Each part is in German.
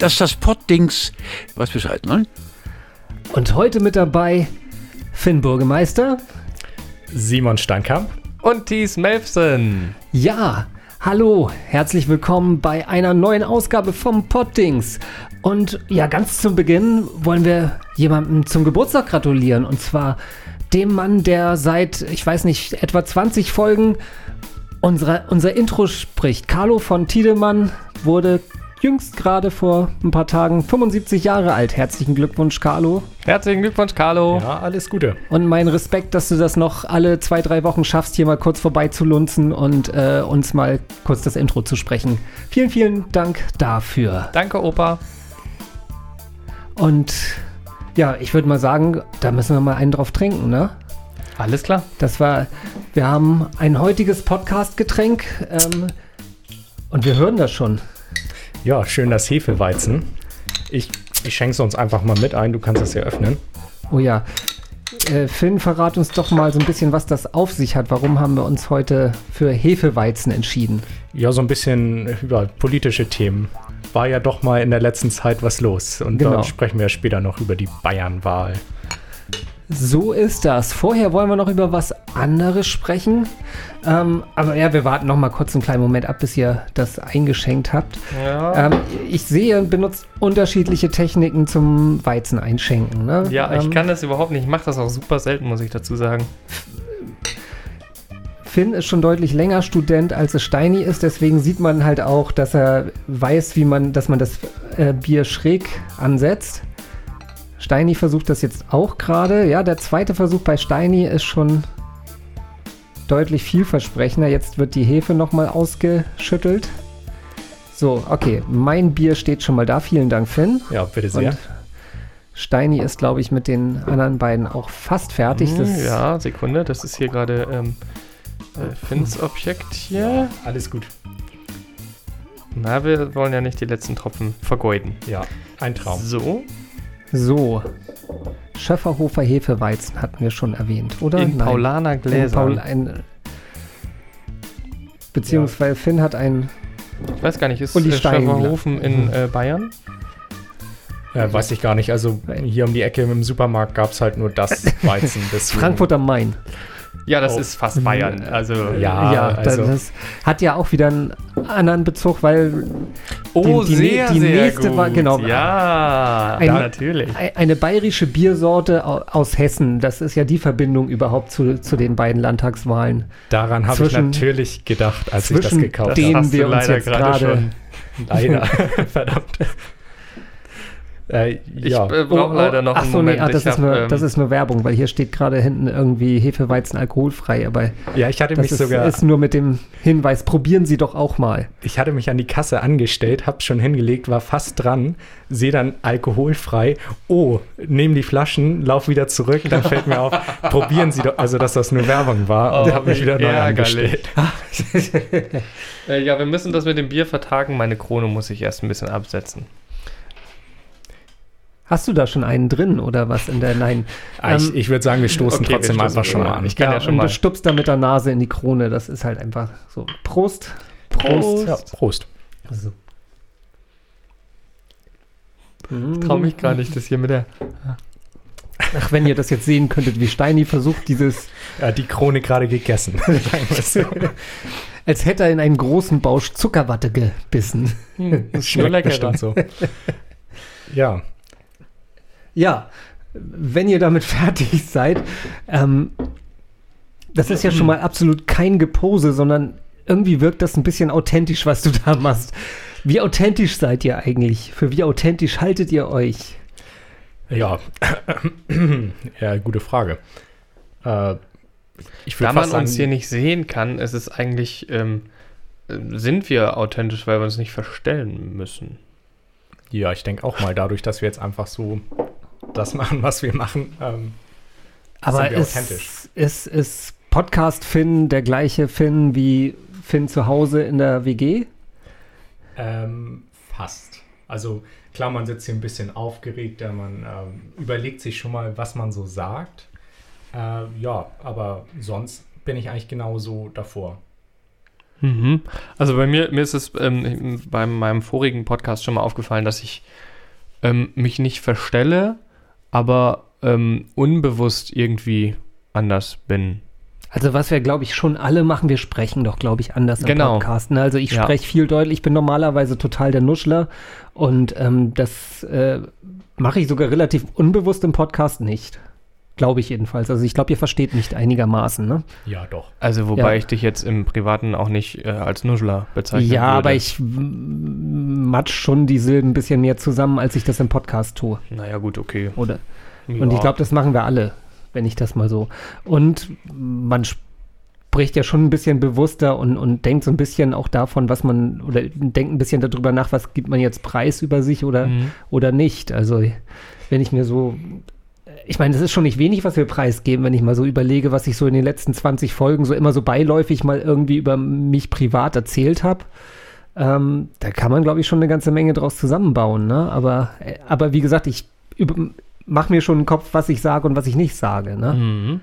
Das ist das Pottdings. Was Bescheid, ne? Und heute mit dabei Finn Bürgermeister. Simon Steinkamp. Und Thies Melfsen. Ja, hallo, herzlich willkommen bei einer neuen Ausgabe vom Poddings. Und ja, ganz zum Beginn wollen wir jemandem zum Geburtstag gratulieren. Und zwar dem Mann, der seit, ich weiß nicht, etwa 20 Folgen unsere, unser Intro spricht. Carlo von Tiedemann wurde jüngst gerade vor ein paar Tagen 75 Jahre alt. Herzlichen Glückwunsch, Carlo. Herzlichen Glückwunsch, Carlo. Ja, alles Gute. Und mein Respekt, dass du das noch alle zwei, drei Wochen schaffst, hier mal kurz vorbeizulunzen und äh, uns mal kurz das Intro zu sprechen. Vielen, vielen Dank dafür. Danke, Opa. Und ja, ich würde mal sagen, da müssen wir mal einen drauf trinken, ne? Alles klar. Das war, wir haben ein heutiges Podcast-Getränk ähm, und wir hören das schon. Ja, schön das Hefeweizen. Ich, ich schenke es uns einfach mal mit ein. Du kannst es ja öffnen. Oh ja. Äh, Finn, verrat uns doch mal so ein bisschen, was das auf sich hat. Warum haben wir uns heute für Hefeweizen entschieden? Ja, so ein bisschen über politische Themen. War ja doch mal in der letzten Zeit was los. Und Genau. dann sprechen wir später noch über die Bayernwahl. So ist das. Vorher wollen wir noch über was anderes sprechen. Ähm, aber ja, wir warten noch mal kurz einen kleinen Moment ab, bis ihr das eingeschenkt habt. Ja. Ähm, ich sehe, benutzt unterschiedliche Techniken zum Weizen einschenken. Ne? ja, ich ähm, kann das überhaupt nicht. Ich mache das auch super selten, muss ich dazu sagen. Finn ist schon deutlich länger Student, als es Steini ist. Deswegen sieht man halt auch, dass er weiß, wie man, dass man das äh, Bier schräg ansetzt. Steini versucht das jetzt auch gerade. Ja, der zweite Versuch bei Steini ist schon deutlich vielversprechender. Jetzt wird die Hefe nochmal ausgeschüttelt. So, okay. Mein Bier steht schon mal da. Vielen Dank, Finn. Ja, bitte sehr. Und Steini ist, glaube ich, mit den anderen beiden auch fast fertig. Das Hm, ja, Sekunde. Das ist hier gerade ähm, äh, Finns Objekt hier. alles gut. Na, wir wollen ja nicht die letzten Tropfen vergeuden. Ja, ein Traum. So, So. Schöfferhofer Hefeweizen hatten wir schon erwähnt, oder? in Nein. Paulaner In Gläsern. Paul, ein, beziehungsweise Finn hat ein. ich weiß gar nicht, ist Uli Schöfferhofen in äh, Bayern? Äh, weiß ich gar nicht. Also hier um die Ecke im Supermarkt gab es halt nur das Weizen. Frankfurt am Main. Ja, das ist fast Bayern. Also, Ja, ja, also- das hat ja auch wieder einen anderen Bezug, weil Oh, Die- die sehr, die sehr nächste gut. war- genau. Ja, Ein- natürlich. ei- eine bayerische Biersorte au- aus Hessen, das ist ja die Verbindung überhaupt zu, zu den beiden Landtagswahlen. Daran habe ich natürlich gedacht, als ich das gekauft den- habe. denen wir uns jetzt gerade- Leider. Verdammt. Äh, Ich ja. äh, brauche leider noch Ach einen so, Moment. nee, ah, das, ich ist hab, nur, ähm, das ist nur Werbung, weil hier steht gerade hinten irgendwie Hefeweizen alkoholfrei, aber ja, ich hatte das mich ist, sogar ist nur mit dem Hinweis, probieren Sie doch auch mal. ich hatte mich an die Kasse angestellt, hab schon hingelegt, war fast dran, sehe dann alkoholfrei. Oh, nehmen die Flaschen, lauf wieder zurück, dann fällt mir auf, probieren Sie doch, also dass das nur Werbung war und Oh, hab mich wieder neu angestellt. Äh, ja, wir müssen das mit dem Bier vertagen. Meine Krone muss ich erst ein bisschen absetzen. Hast du da schon einen drin oder was in der Nein? Ah, ich Ähm, ich würde sagen, wir stoßen okay, wir trotzdem stoßen einfach schon mal an. Ich kann ja, schon und mal. du stupst da mit der Nase in die Krone, das ist halt einfach so. Prost. Prost. Ja, Prost. So. Ich trau mich gar nicht, das hier mit der. Ach, wenn ihr das jetzt sehen könntet, wie Steini versucht, dieses, Ja, die Krone gerade gegessen. Wir so. als hätte er in einen großen Bausch Zuckerwatte gebissen. Hm, das Schmeckt bestimmt so. Ja, Ja, wenn ihr damit fertig seid, ähm, das ist ja schon mal absolut kein Gepose, sondern irgendwie wirkt das ein bisschen authentisch, was du da machst. Wie authentisch seid ihr eigentlich? Für wie authentisch haltet ihr euch? ja. ja, gute Frage. Äh, ich Da man sagen, uns hier nicht sehen kann, ist es eigentlich, ähm, äh, sind wir authentisch, weil wir uns nicht verstellen müssen. ja, ich denke auch mal, dadurch, dass wir jetzt einfach so das machen, was wir machen, ähm, Aber ist, authentisch? ist, ist Podcast Finn der gleiche Finn wie Finn zu Hause in der WG? ähm, fast. Also klar, man sitzt hier ein bisschen aufgeregter, man ähm, überlegt sich schon mal, was man so sagt. Äh, ja, aber sonst bin ich eigentlich genauso davor. Mhm. Also bei mir, mir ist es ähm, bei meinem vorigen Podcast schon mal aufgefallen, dass ich ähm, mich nicht verstelle, aber ähm, unbewusst irgendwie anders bin. Also was wir, glaube ich, schon alle machen, wir sprechen doch, glaube ich, anders Genau. im Podcast. Ne? Also ich Ja. spreche viel deutlich, ich bin normalerweise total der Nuschler und ähm, das äh, mache ich sogar relativ unbewusst im Podcast nicht. Glaube ich jedenfalls. Also ich glaube, ihr versteht mich einigermaßen, ne? Ja, doch. Also wobei Ja. ich dich jetzt im Privaten auch nicht äh, als Nuschler bezeichnen Ja, würde. aber ich mm, matsch schon die Silben ein bisschen mehr zusammen, als ich das im Podcast tue. Naja, gut, okay. Oder? Ja. Und ich glaube, das machen wir alle, wenn ich das mal so. Und man spricht ja schon ein bisschen bewusster und, und denkt so ein bisschen auch davon, was man, oder denkt ein bisschen darüber nach, was gibt man jetzt preis über sich oder, Mhm. oder nicht. Also, wenn ich mir so. Ich meine, das ist schon nicht wenig, was wir preisgeben, wenn ich mal so überlege, was ich so in den letzten 20 Folgen so immer so beiläufig mal irgendwie über mich privat erzählt habe. Ähm, da kann man, glaube ich, schon eine ganze Menge draus zusammenbauen. Ne? Aber, äh, aber wie gesagt, ich mache mir schon einen Kopf, was ich sage und was ich nicht sage. Ne? Mhm.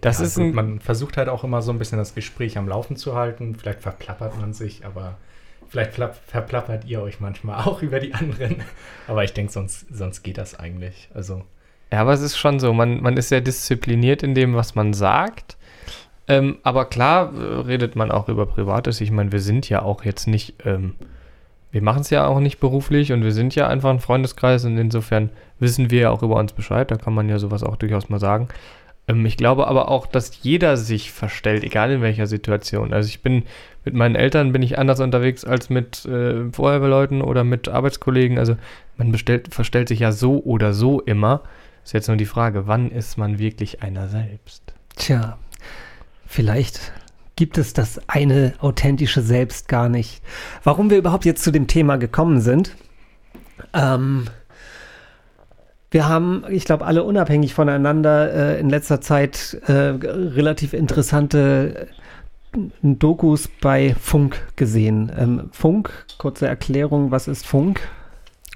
Das ja, ist gut, ein, man versucht halt auch immer so ein bisschen das Gespräch am Laufen zu halten. Vielleicht verplappert man sich, aber vielleicht verplappert ihr euch manchmal auch über die anderen. Aber ich denke, sonst, sonst geht das eigentlich. Also, Ja, aber es ist schon so, man, man ist sehr diszipliniert in dem, was man sagt. Ähm, aber klar äh, redet man auch über Privates. Ich meine, wir sind ja auch jetzt nicht, ähm, wir machen es ja auch nicht beruflich und wir sind ja einfach ein Freundeskreis und insofern wissen wir ja auch über uns Bescheid. Da kann man ja sowas auch durchaus mal sagen. Ähm, ich glaube aber auch, dass jeder sich verstellt, egal in welcher Situation. Also ich bin mit meinen Eltern bin ich anders unterwegs als mit äh, Feuerwehrleuten oder mit Arbeitskollegen. Also man bestellt, verstellt sich ja so oder so immer. Ist jetzt nur die Frage, wann ist man wirklich einer selbst? Tja, vielleicht gibt es das eine authentische Selbst gar nicht. Warum wir überhaupt jetzt zu dem Thema gekommen sind? Ähm, wir haben, ich glaube, alle unabhängig voneinander äh, in letzter Zeit äh, relativ interessante äh, Dokus bei Funk gesehen. Ähm, Funk, kurze Erklärung, was ist Funk?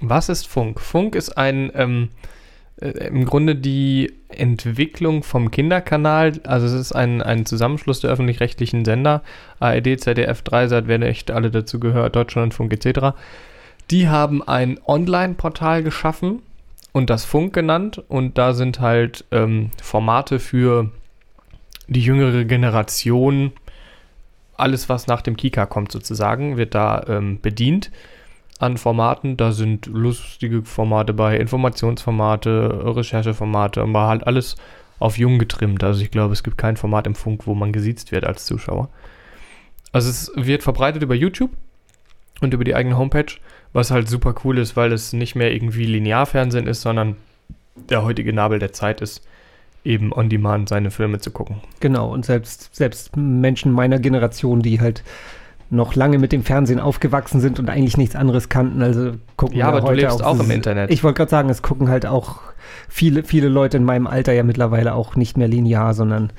Was ist Funk? Funk ist ein ähm, äh, im Grunde die Entwicklung vom Kinderkanal. Also es ist ein, ein Zusammenschluss der öffentlich-rechtlichen Sender, ARD, ZDF, Dreisat, wer nicht alle dazu gehört, Deutschlandfunk etc. Die haben ein Online-Portal geschaffen und das Funk genannt und da sind halt ähm, Formate für die jüngere Generation, alles was nach dem Kika kommt sozusagen, wird da ähm, bedient an Formaten. Da sind lustige Formate bei, Informationsformate, Rechercheformate, aber halt alles auf jung getrimmt. Also ich glaube, es gibt kein Format im Funk, wo man gesiezt wird als Zuschauer. Also es wird verbreitet über YouTube und über die eigene Homepage, was halt super cool ist, weil es nicht mehr irgendwie Linearfernsehen ist, sondern der heutige Nabel der Zeit ist, eben on demand seine Filme zu gucken. Genau, und selbst, selbst Menschen meiner Generation, die halt noch lange mit dem Fernsehen aufgewachsen sind und eigentlich nichts anderes kannten, also gucken Ja, aber du heute lebst auch im s- Internet. Ich wollte gerade sagen, es gucken halt auch viele, viele Leute in meinem Alter ja mittlerweile auch nicht mehr linear, sondern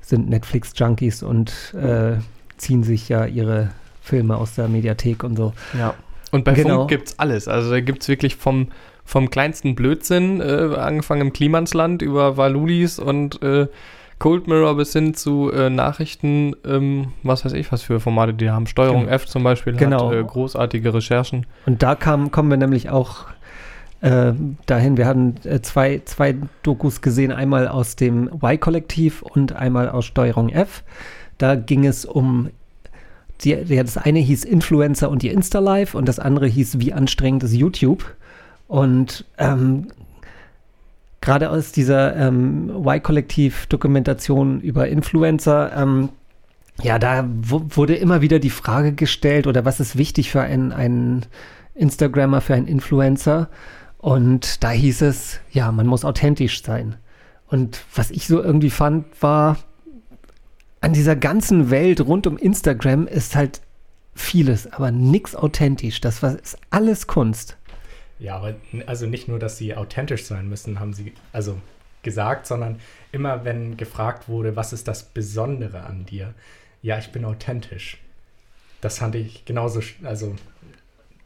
sind Netflix-Junkies und äh, ziehen sich ja ihre Filme aus der Mediathek und so. Ja. Und bei Genau. Funk gibt es alles. Also da gibt es wirklich vom, vom kleinsten Blödsinn, äh, angefangen im Klimansland über Valulis und äh, Cold Mirror bis hin zu äh, Nachrichten, ähm, was weiß ich, was für Formate die haben. Steuerung Genau. F zum Beispiel Genau. hat äh, großartige Recherchen. Und da kam, kommen wir nämlich auch äh, dahin. Wir hatten äh, zwei, zwei Dokus gesehen, einmal aus dem Y-Kollektiv und einmal aus Steuerung F. Da ging es um, die, das eine hieß Influencer und ihr Insta-Live und das andere hieß Wie anstrengend ist YouTube. Und ähm, gerade aus dieser ähm, Y-Kollektiv-Dokumentation über Influencer, ähm, ja, da wu- wurde immer wieder die Frage gestellt, oder was ist wichtig für einen, einen Instagrammer, für einen Influencer? Und da hieß es, ja, man muss authentisch sein. Und was ich so irgendwie fand, war, an dieser ganzen Welt rund um Instagram ist halt vieles, aber nichts authentisch. Das ist alles Kunst. Ja, aber also nicht nur, dass sie authentisch sein müssen, haben sie also gesagt, sondern immer, wenn gefragt wurde, was ist das Besondere an dir? Ja, ich bin authentisch. Das fand ich genauso, sch- also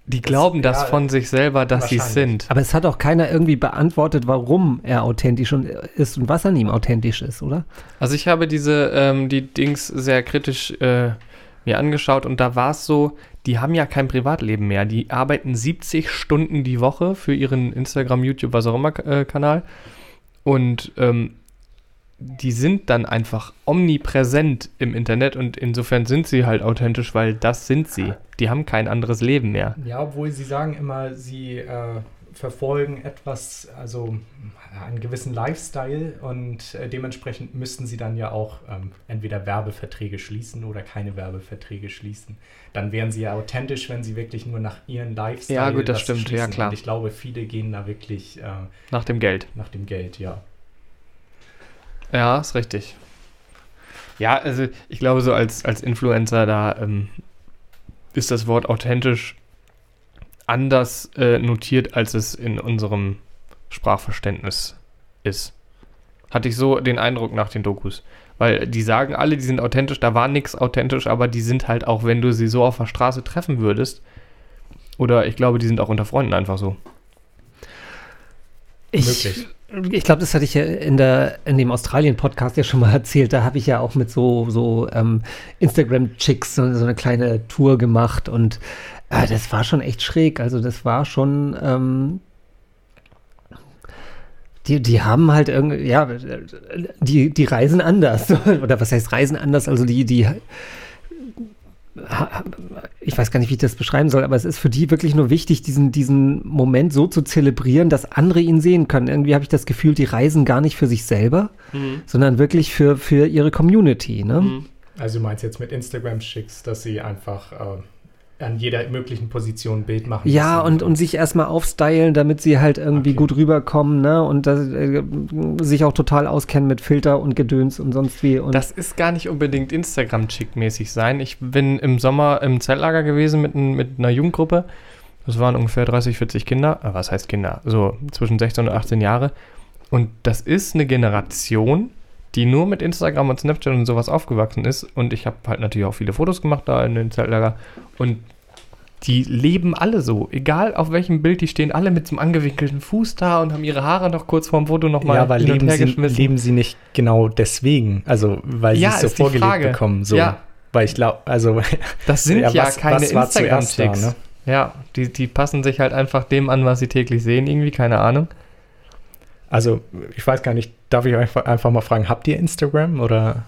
Die glauben das ja, von sich selber, dass sie sind. Aber es hat auch keiner irgendwie beantwortet, warum er authentisch und ist und was an ihm authentisch ist, oder? Also ich habe diese, ähm, die Dings sehr kritisch äh, mir angeschaut und da war es so, die haben ja kein Privatleben mehr. Die arbeiten 70 Stunden die Woche für ihren Instagram, YouTube, was auch immer äh, Kanal. Und ähm, die sind dann einfach omnipräsent im Internet und insofern sind sie halt authentisch, weil das sind sie. Die haben kein anderes Leben mehr. Ja, obwohl sie sagen immer, sie äh, verfolgen etwas, also einen gewissen Lifestyle und äh, dementsprechend müssten sie dann ja auch ähm, entweder Werbeverträge schließen oder keine Werbeverträge schließen. Dann wären sie ja authentisch, wenn sie wirklich nur nach ihren Lifestyle. Ja, gut, das stimmt, ja, schließen. klar. Und ich glaube, viele gehen da wirklich äh, Nach dem Geld. nach dem Geld, ja. Ja, ist richtig. Ja, also ich glaube, so als, als Influencer, da ähm, ist das Wort authentisch anders äh, notiert, als es in unserem Sprachverständnis ist. Hatte ich so den Eindruck nach den Dokus. Weil die sagen alle, die sind authentisch, da war nichts authentisch, aber die sind halt auch, wenn du sie so auf der Straße treffen würdest, oder ich glaube, die sind auch unter Freunden einfach so. Ich, Möglich. ich glaube, das hatte ich ja in, der, in dem Australien-Podcast ja schon mal erzählt. Da habe ich ja auch mit so, so ähm, Instagram-Chicks so, so eine kleine Tour gemacht und äh, das war schon echt schräg. Also das war schon, ähm, die, die haben halt irgendwie, ja, die, die reisen anders. Oder was heißt reisen anders? Also die, die ich weiß gar nicht, wie ich das beschreiben soll, aber es ist für die wirklich nur wichtig, diesen, diesen Moment so zu zelebrieren, dass andere ihn sehen können. Irgendwie habe ich das Gefühl, die reisen gar nicht für sich selber, sondern wirklich für, für ihre Community. Ne? Mhm. Also du meinst jetzt mit Instagram-Schicks, dass sie einfach äh, an jeder möglichen Position ein Bild machen Ja, und, und sich erstmal aufstylen, damit sie halt irgendwie Okay. gut rüberkommen, ne? Und das, äh, sich auch total auskennen mit Filter und Gedöns und sonst wie. Und Das ist gar nicht unbedingt Instagram-Chick-mäßig sein. Ich bin im Sommer im Zeltlager gewesen mit, mit einer Jugendgruppe. Das waren ungefähr 30, 40 Kinder. Äh, Was heißt Kinder? So zwischen 16 und 18 Jahre. Und das ist eine Generation, die nur mit Instagram und Snapchat und sowas aufgewachsen ist. Und ich habe halt natürlich auch viele Fotos gemacht da in den Zeltlager. Und die leben alle so. Egal auf welchem Bild, die stehen alle mit so einem angewinkelten Fuß da und haben ihre Haare noch kurz vorm Foto nochmal ja, aber und leben sie, leben sie nicht genau deswegen? Also, weil Ja, sie es so vorgelebt Frage. bekommen. So. Ja. Weil ich glaube, also, Das sind ja, was- keine was da, Instagram-Chicks. ne? Ja, die, die passen sich halt einfach dem an, was sie täglich sehen, irgendwie, keine Ahnung. Also, ich weiß gar nicht, darf ich einfach, einfach mal fragen, habt ihr Instagram oder?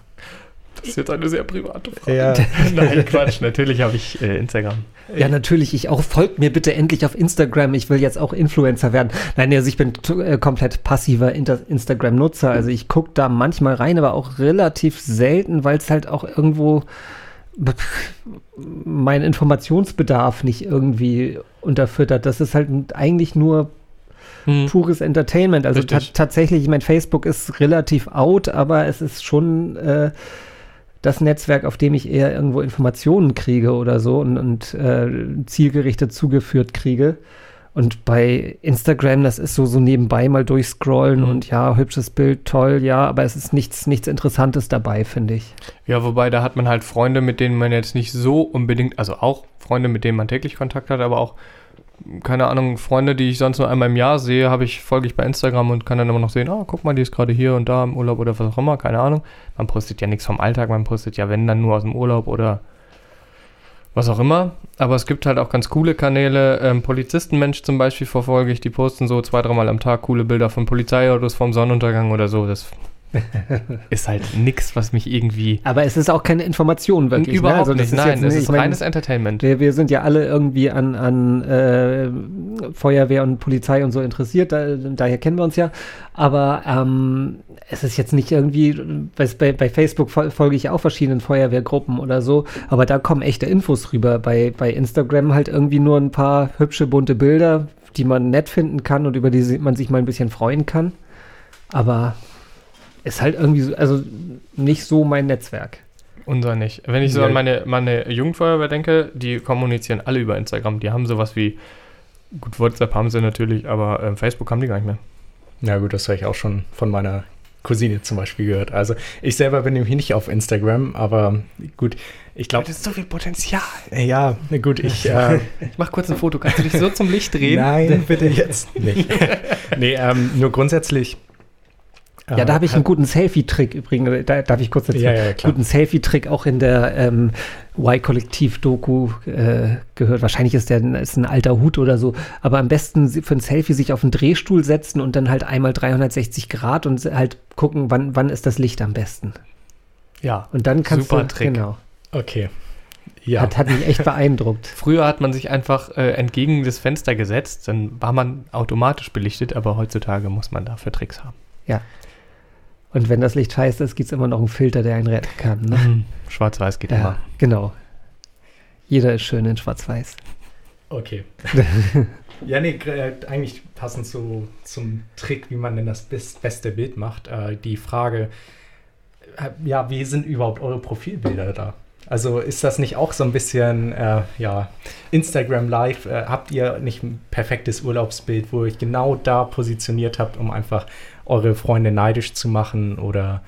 Das ist jetzt eine sehr private Frage. Ja. Nein, Quatsch, natürlich habe ich äh, Instagram. Ja, natürlich. Ich auch. Folgt mir bitte endlich auf Instagram. Ich will jetzt auch Influencer werden. Nein, also ich bin äh, komplett passiver Instagram-Nutzer. Also ich gucke da manchmal rein, aber auch relativ selten, weil es halt auch irgendwo mein Informationsbedarf nicht irgendwie unterfüttert. Das ist halt eigentlich nur Hm. pures Entertainment. Also ta tatsächlich, ich meine, Facebook ist relativ out, aber es ist schon äh, das Netzwerk, auf dem ich eher irgendwo Informationen kriege oder so und, und äh, zielgerichtet zugeführt kriege. Und bei Instagram, das ist so, so nebenbei mal durchscrollen Mhm. und ja, hübsches Bild, toll, ja, aber es ist nichts, nichts Interessantes dabei, finde ich. Ja, wobei da hat man halt Freunde, mit denen man jetzt nicht so unbedingt, also auch Freunde, mit denen man täglich Kontakt hat, aber auch, keine Ahnung, Freunde, die ich sonst nur einmal im Jahr sehe, habe ich, folge ich bei Instagram und kann dann immer noch sehen, oh, guck mal, die ist gerade hier und da im Urlaub oder was auch immer, keine Ahnung. Man postet ja nichts vom Alltag, man postet ja, wenn dann nur aus dem Urlaub oder was auch immer. Aber es gibt halt auch ganz coole Kanäle. Ähm, Polizistenmensch zum Beispiel verfolge ich, die posten so zwei, dreimal am Tag coole Bilder von Polizeiautos vom Sonnenuntergang oder so. Das ist halt nix, was mich irgendwie Aber es ist auch keine Information wirklich. Überhaupt ne? Also nicht, nein, es ist mein, reines Entertainment. Wir, wir sind ja alle irgendwie an, an äh, Feuerwehr und Polizei und so interessiert, da, daher kennen wir uns ja. Aber ähm, es ist jetzt nicht irgendwie, bei, bei Facebook fol folge ich auch verschiedenen Feuerwehrgruppen oder so, aber da kommen echte Infos rüber. Bei, bei Instagram halt irgendwie nur ein paar hübsche, bunte Bilder, die man nett finden kann und über die man sich mal ein bisschen freuen kann. Aber ist halt irgendwie so, also nicht so mein Netzwerk. Unser nicht. Wenn ich so an meine, meine Jugendfeuerwehr denke, die kommunizieren alle über Instagram. Die haben sowas wie, gut, WhatsApp haben sie natürlich, aber ähm, Facebook haben die gar nicht mehr. Ja gut, das habe ich auch schon von meiner Cousine zum Beispiel gehört. Also ich selber bin nämlich nicht auf Instagram, aber gut, ich glaube, ist so viel Potenzial. ja, na gut, ich, äh, Ich mach kurz ein Foto. Kannst du dich so zum Licht drehen? nein, bitte jetzt nicht. nee, ähm, nur grundsätzlich, Ja, da habe ich einen guten Selfie-Trick übrigens. Da darf ich kurz dazu. Ja, ja. Guten Selfie-Trick auch in der ähm, Y-Kollektiv-Doku äh, gehört. Wahrscheinlich ist der ist ein alter Hut oder so. Aber am besten für ein Selfie sich auf einen Drehstuhl setzen und dann halt einmal 360 Grad und halt gucken, wann, wann ist das Licht am besten. Ja. Und dann kannst Super du. Trick. Genau. Okay. Ja. Hat, hat mich echt beeindruckt. Früher hat man sich einfach äh, entgegen das Fenster gesetzt, dann war man automatisch belichtet, aber heutzutage muss man dafür Tricks haben. Und wenn das Licht scheiße ist, gibt es immer noch einen Filter, der einen retten kann. Ne? Mhm. Schwarz-Weiß geht Ja, immer. genau. Jeder ist schön in Schwarz-Weiß. Okay. ja, nee, äh, eigentlich passend zu, zum Trick, wie man denn das beste Bild macht. Äh, die Frage, äh, ja, wie sind überhaupt eure Profilbilder da? Also ist das nicht auch so ein bisschen, äh, ja, Instagram Live? Äh, habt ihr nicht ein perfektes Urlaubsbild, wo ihr euch genau da positioniert habt, um einfach eure Freunde neidisch zu machen? Oder,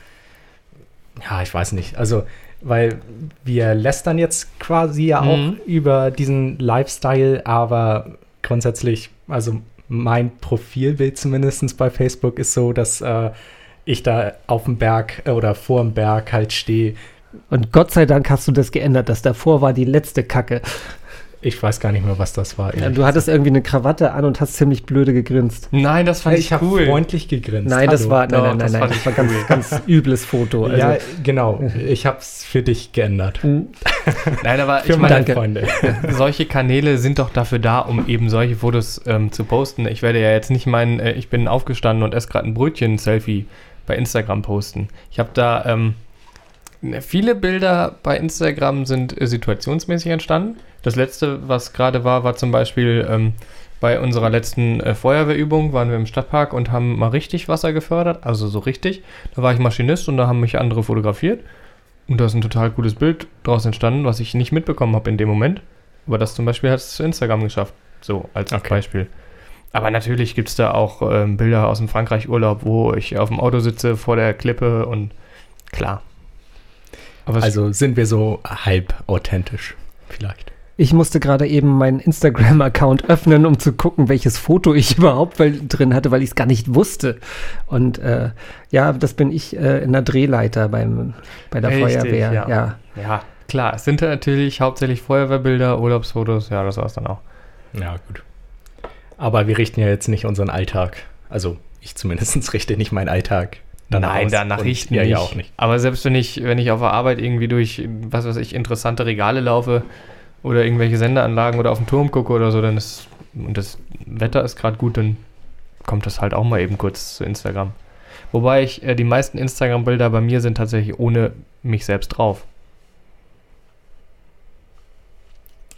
ja, ich weiß nicht. Also, weil wir lästern jetzt quasi ja auch Mhm. über diesen Lifestyle, aber grundsätzlich, also mein Profilbild zumindest bei Facebook ist so, dass äh, ich da auf dem Berg äh, oder vor dem Berg halt stehe. Und Gott sei Dank hast du das geändert. Das davor war die letzte Kacke. Ich weiß gar nicht mehr, was das war. Ja, du hattest irgendwie eine Krawatte an und hast ziemlich blöde gegrinst. Nein, das fand ich, ich habe cool. freundlich gegrinst. Nein, das war, nein, Doch, nein, das nein, nein, fand das ich war ganz, ganz übles Foto. Also, ja, genau. Ich habe es für dich geändert. hm, Nein, aber Für ich meine Danke. Freunde. solche Kanäle sind doch dafür da, um eben solche Fotos ähm, zu posten. Ich werde ja jetzt nicht meinen, äh, ich bin aufgestanden und esse gerade ein Brötchen-Selfie bei Instagram posten. Ich habe da ähm, viele Bilder bei Instagram sind äh, situationsmäßig entstanden. Das letzte, was gerade war, war zum Beispiel ähm, bei unserer letzten äh, Feuerwehrübung waren wir im Stadtpark und haben mal richtig Wasser gefördert, also so richtig. Da war ich Maschinist und da haben mich andere fotografiert. Und da ist ein total cooles Bild draus entstanden, was ich nicht mitbekommen habe in dem Moment. Aber das zum Beispiel hat es zu Instagram geschafft. So als Okay. Beispiel. Aber natürlich gibt es da auch ähm, Bilder aus dem Frankreich-Urlaub, wo ich auf dem Auto sitze vor der Klippe und klar. Aber Also sind wir so halb authentisch, vielleicht. Ich musste gerade eben meinen Instagram-Account öffnen, um zu gucken, welches Foto ich überhaupt drin hatte, weil ich es gar nicht wusste. Und äh, ja, das bin ich äh, in der Drehleiter beim, bei der Richtig, Feuerwehr. ja. ja. ja, klar. Es sind natürlich hauptsächlich Feuerwehrbilder, Urlaubsfotos. Ja, das war es dann auch. Ja, gut. Aber wir richten ja jetzt nicht unseren Alltag. Also ich zumindest richte nicht meinen Alltag. Danach Nein, aus. danach Und richten ihr nicht. ja auch nicht. Aber selbst wenn ich, wenn ich auf der Arbeit irgendwie durch, was weiß ich, interessante Regale laufe oder irgendwelche Sendeanlagen oder auf den Turm gucke oder so, dann ist, und das Wetter ist gerade gut, dann kommt das halt auch mal eben kurz zu Instagram. Wobei ich, äh, die meisten Instagram-Bilder bei mir sind tatsächlich ohne mich selbst drauf.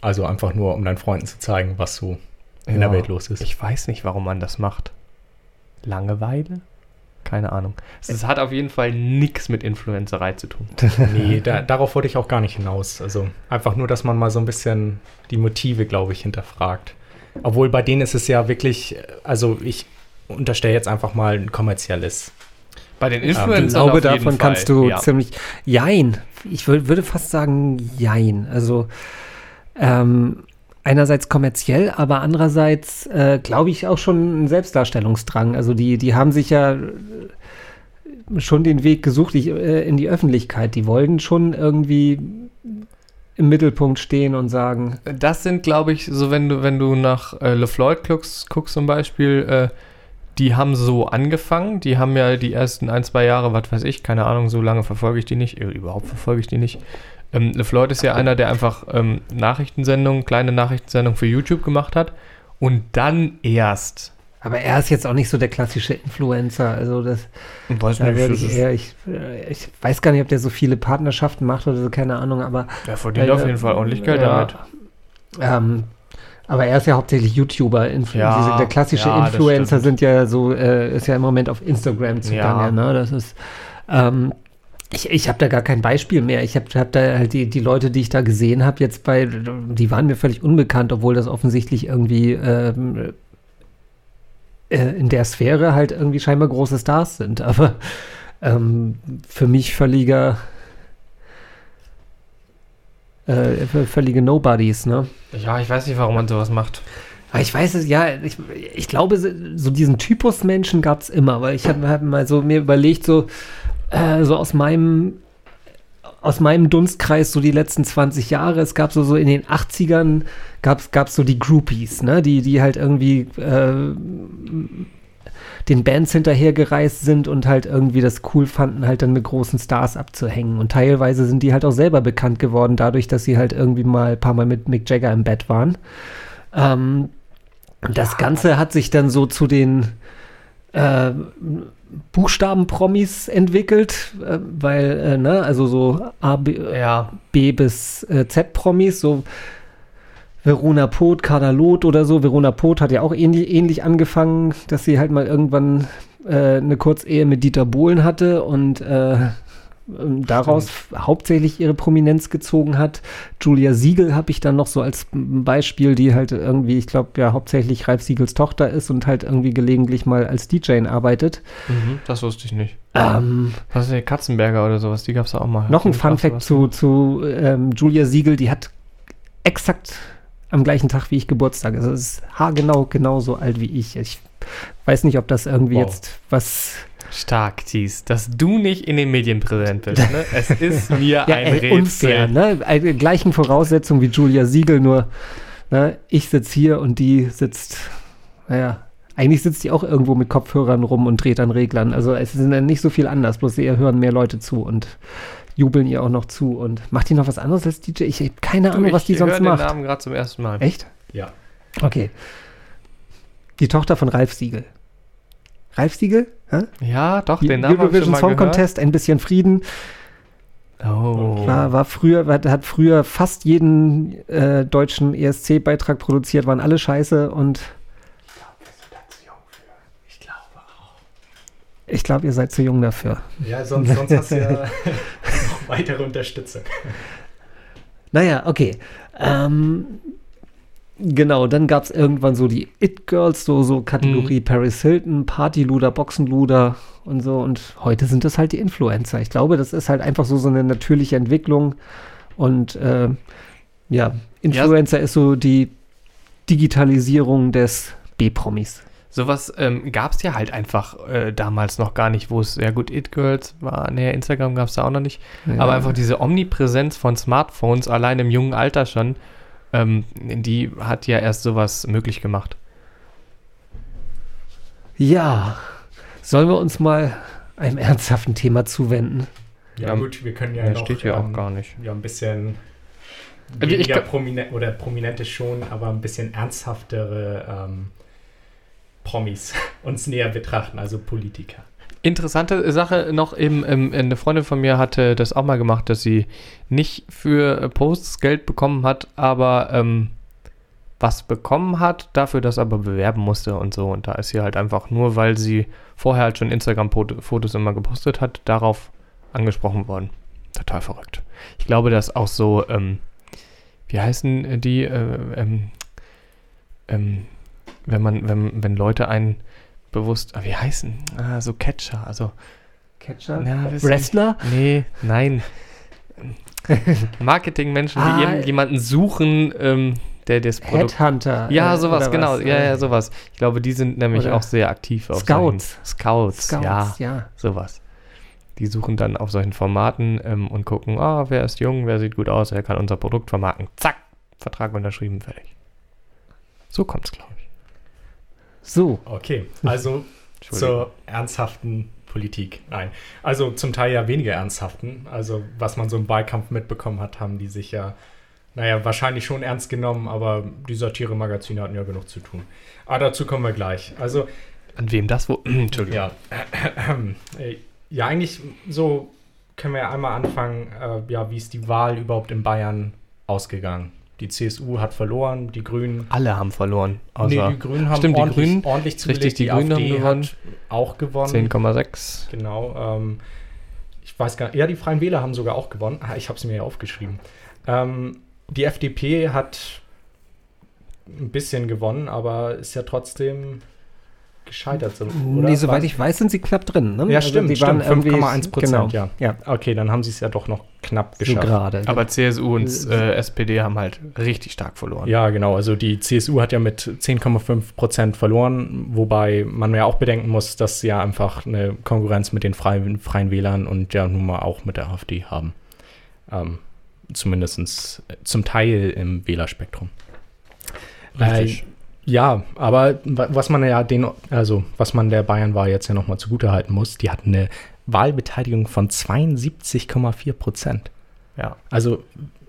Also einfach nur, um deinen Freunden zu zeigen, was so in der Ja, Welt los ist. Ich weiß nicht, warum man das macht. Langeweile? Keine Ahnung. Es, hat auf jeden Fall nichts mit Influencerei zu tun. nee, da, darauf wollte ich auch gar nicht hinaus. Also einfach nur, dass man mal so ein bisschen die Motive, glaube ich, hinterfragt. Obwohl bei denen ist es ja wirklich, also ich unterstelle jetzt einfach mal ein kommerzielles. Bei den Ich Influencern glaube, auf jeden davon Fall, kannst du ja. ziemlich. Jein. Ich wür- würde fast sagen, jein. Also, ähm, einerseits kommerziell, aber andererseits äh, glaube ich auch schon ein Selbstdarstellungsdrang. Also, die, die haben sich ja äh, schon den Weg gesucht ich, äh, in die Öffentlichkeit. Die wollen schon irgendwie im Mittelpunkt stehen und sagen, Das sind, glaube ich, so wenn du, wenn du nach äh, LeFloid guckst, guckst zum Beispiel, äh, die haben so angefangen, die haben ja die ersten ein, zwei Jahre, was weiß ich, keine Ahnung, so lange verfolge ich die nicht, äh, überhaupt verfolge ich die nicht. Ähm, LeFloid ist ja einer, der einfach ähm, Nachrichtensendungen, kleine Nachrichtensendungen für YouTube gemacht hat und dann erst, aber er ist jetzt auch nicht so der klassische Influencer. Also, das. weiß Da nicht, ich ist, eher, ich, äh, ich weiß gar nicht, ob der so viele Partnerschaften macht oder so, keine Ahnung, aber. der verdient äh, auf jeden Fall ordentlich Geld ja, damit. Ähm, aber er ist ja hauptsächlich YouTuber. Influ Ja, diese, der klassische ja, Influencer sind ja so, äh, ist ja im Moment auf Instagram zugange, Ja. ne? Das ist. Ähm, ich, ich habe da gar kein Beispiel mehr. Ich habe hab da halt die, die Leute, die ich da gesehen habe, jetzt bei, die waren mir völlig unbekannt, obwohl das offensichtlich irgendwie ähm, äh, in der Sphäre halt irgendwie scheinbar große Stars sind. Aber ähm, für mich völliger äh, völlige Nobodies, ne? Ja, ich weiß nicht, warum man sowas macht. Aber ich weiß es, ja, ich, ich glaube, so diesen Typus Menschen gab es immer, weil ich habe hab mal so mir überlegt, so, äh, so aus meinem aus meinem Dunstkreis so die letzten 20 Jahre, es gab so, so in den 80ern gab es so die Groupies, ne, die, die halt irgendwie äh, den Bands hinterhergereist sind und halt irgendwie das cool fanden, halt dann mit großen Stars abzuhängen. Und teilweise sind die halt auch selber bekannt geworden, dadurch, dass sie halt irgendwie mal ein paar Mal mit Mick Jagger im Bett waren. Ähm, das Ganze hat sich dann so zu den äh, Buchstaben-Promis entwickelt, äh, weil, äh, ne, also so A, B, Ja, B bis äh, Z-Promis, so Verona Poth, Loth oder so. Verona Poth hat ja auch ähnlich, ähnlich angefangen, dass sie halt mal irgendwann äh, eine Kurzehe mit Dieter Bohlen hatte und äh, ähm, daraus hauptsächlich ihre Prominenz gezogen hat. Julia Siegel habe ich dann noch so als Beispiel, die halt irgendwie, ich glaube, ja hauptsächlich Ralf Siegels Tochter ist und halt irgendwie gelegentlich mal als DJ arbeitet. mhm, das wusste ich nicht. Ähm, Was ist der Katzenberger oder sowas? Die gab es auch mal. noch ein Die Fun gab's Fact was. zu, zu ähm, Julia Siegel, die hat exakt am gleichen Tag wie ich Geburtstag. Also es ist haargenau genauso alt wie ich. Ich weiß nicht, ob das irgendwie Wow. jetzt was. Stark, Thies, dass du nicht in den Medien präsent bist. Ne? Es ist mir Ja, ein ey, Rätsel. unfair, ne? Eine gleichen Voraussetzungen wie Julia Siegel, nur ne, ich sitze hier und die sitzt, naja, eigentlich sitzt die auch irgendwo mit Kopfhörern rum und dreht an Reglern. Also es ist nicht so viel anders, bloß ihr hören mehr Leute zu und jubeln ihr auch noch zu. Und macht die noch was anderes als DJ? Ich habe keine Du, Ahnung, was ich die sonst höre den macht. Namen gerade zum ersten Mal. Echt? Ja. Okay. Die Tochter von Ralf Siegel. Ralf Siegel? Hä? Ja, doch, den Namen Eurovision mal Song gehört. Contest, ein bisschen Frieden. Oh. War, war früher, hat früher fast jeden äh, deutschen ESC-Beitrag produziert, waren alle scheiße und Ich glaube auch. ich glaube, ihr seid zu jung dafür. Ja, sonst, sonst hast du ja noch weitere Unterstützung. Naja, okay. Ähm, genau, dann gab es irgendwann so die It-Girls, so, so Kategorie Paris Hilton, Partyluder, Boxenluder und so. Und heute sind das halt die Influencer. Ich glaube, das ist halt einfach so, so eine natürliche Entwicklung. Und äh, ja, Influencer ist so die Digitalisierung des B-Promis. Sowas ähm, gab es ja halt einfach äh, damals noch gar nicht, wo es, ja gut, It-Girls war, nee, Instagram gab es da auch noch nicht, aber einfach diese Omnipräsenz von Smartphones, allein im jungen Alter schon, ähm, die hat ja erst sowas möglich gemacht. Ja, sollen wir uns mal einem ernsthaften Thema zuwenden? Ja, Ja, gut, wir können ja Ja, noch steht ja auch ähm, gar nicht. ja, ein bisschen Also ich weniger prominent oder prominente schon, aber ein bisschen ernsthaftere ähm, Promis uns näher betrachten, also Politiker. Interessante Sache noch eben, ähm, eine Freundin von mir hatte das auch mal gemacht, dass sie nicht für Posts Geld bekommen hat, aber ähm, was bekommen hat, dafür das aber bewerben musste und so. Und da ist sie halt einfach nur, weil sie vorher halt schon Instagram-Fotos immer gepostet hat, darauf angesprochen worden. Total verrückt. Ich glaube, dass auch so, ähm, wie heißen die, äh, ähm, ähm, wenn man, wenn, wenn Leute einen bewusst, ah, wie heißen, ah, so Catcher, also, Catcher? Wissen- Wrestler? nee, nein. Marketingmenschen, Ah, die jemanden suchen, ähm, der das Produkt. Headhunter. Ja, äh, sowas, genau. was? Ja, Äh, ja, sowas. Ich glaube, die sind nämlich oder auch sehr aktiv auf Scouts. Scouts. Scouts, ja, ja. sowas. Die suchen dann auf solchen Formaten ähm, und gucken, ah, wer ist jung, wer sieht gut aus, wer kann unser Produkt vermarkten. Zack, Vertrag unterschrieben, fertig. So kommt's, glaube ich. So, Okay, also zur ernsthaften Politik. Nein, also zum Teil ja weniger ernsthaften. Also was man so im Wahlkampf mitbekommen hat, haben die sich ja, naja, wahrscheinlich schon ernst genommen, aber die Satire-Magazine hatten ja genug zu tun. Aber dazu kommen wir gleich. Also An wem das wo? Entschuldigung. ja, Äh, ja, eigentlich so können wir ja einmal anfangen, äh, ja, wie ist die Wahl überhaupt in Bayern ausgegangen? Die CSU hat verloren, die Grünen Alle haben verloren. Außer nee, die Grünen haben Stimmt, die ordentlich, Grünen- ordentlich zugelegt. richtig, die Grünen haben gewonnen. auch gewonnen. 10,6. Genau. Ähm, ich weiß gar nicht. Ja, die Freien Wähler haben sogar auch gewonnen. Ah, ich habe es mir ja aufgeschrieben. Ähm, die FDP hat ein bisschen gewonnen, aber ist ja trotzdem gescheitert sind. Nee, soweit ich weiß, sind sie knapp drin. Ne? Ja, Also stimmt, die stimmt. waren irgendwie- 5,1 Prozent, genau. ja. Ja, Okay, dann haben sie es ja doch noch knapp so geschafft. gerade. Aber CSU und äh, SPD haben halt richtig stark verloren. Ja, genau. Also die CSU hat ja mit 10,5 Prozent verloren, wobei man ja auch bedenken muss, dass sie ja einfach eine Konkurrenz mit den Freien, Freien Wählern und ja nun mal auch mit der AfD haben. Ähm, Zumindest zum Teil im Wählerspektrum. Richtig. Äh, ja, aber wa- was man ja den, also was man der Bayernwahl jetzt ja nochmal zugutehalten muss, die hatten eine Wahlbeteiligung von 72,4 Prozent. Ja. Also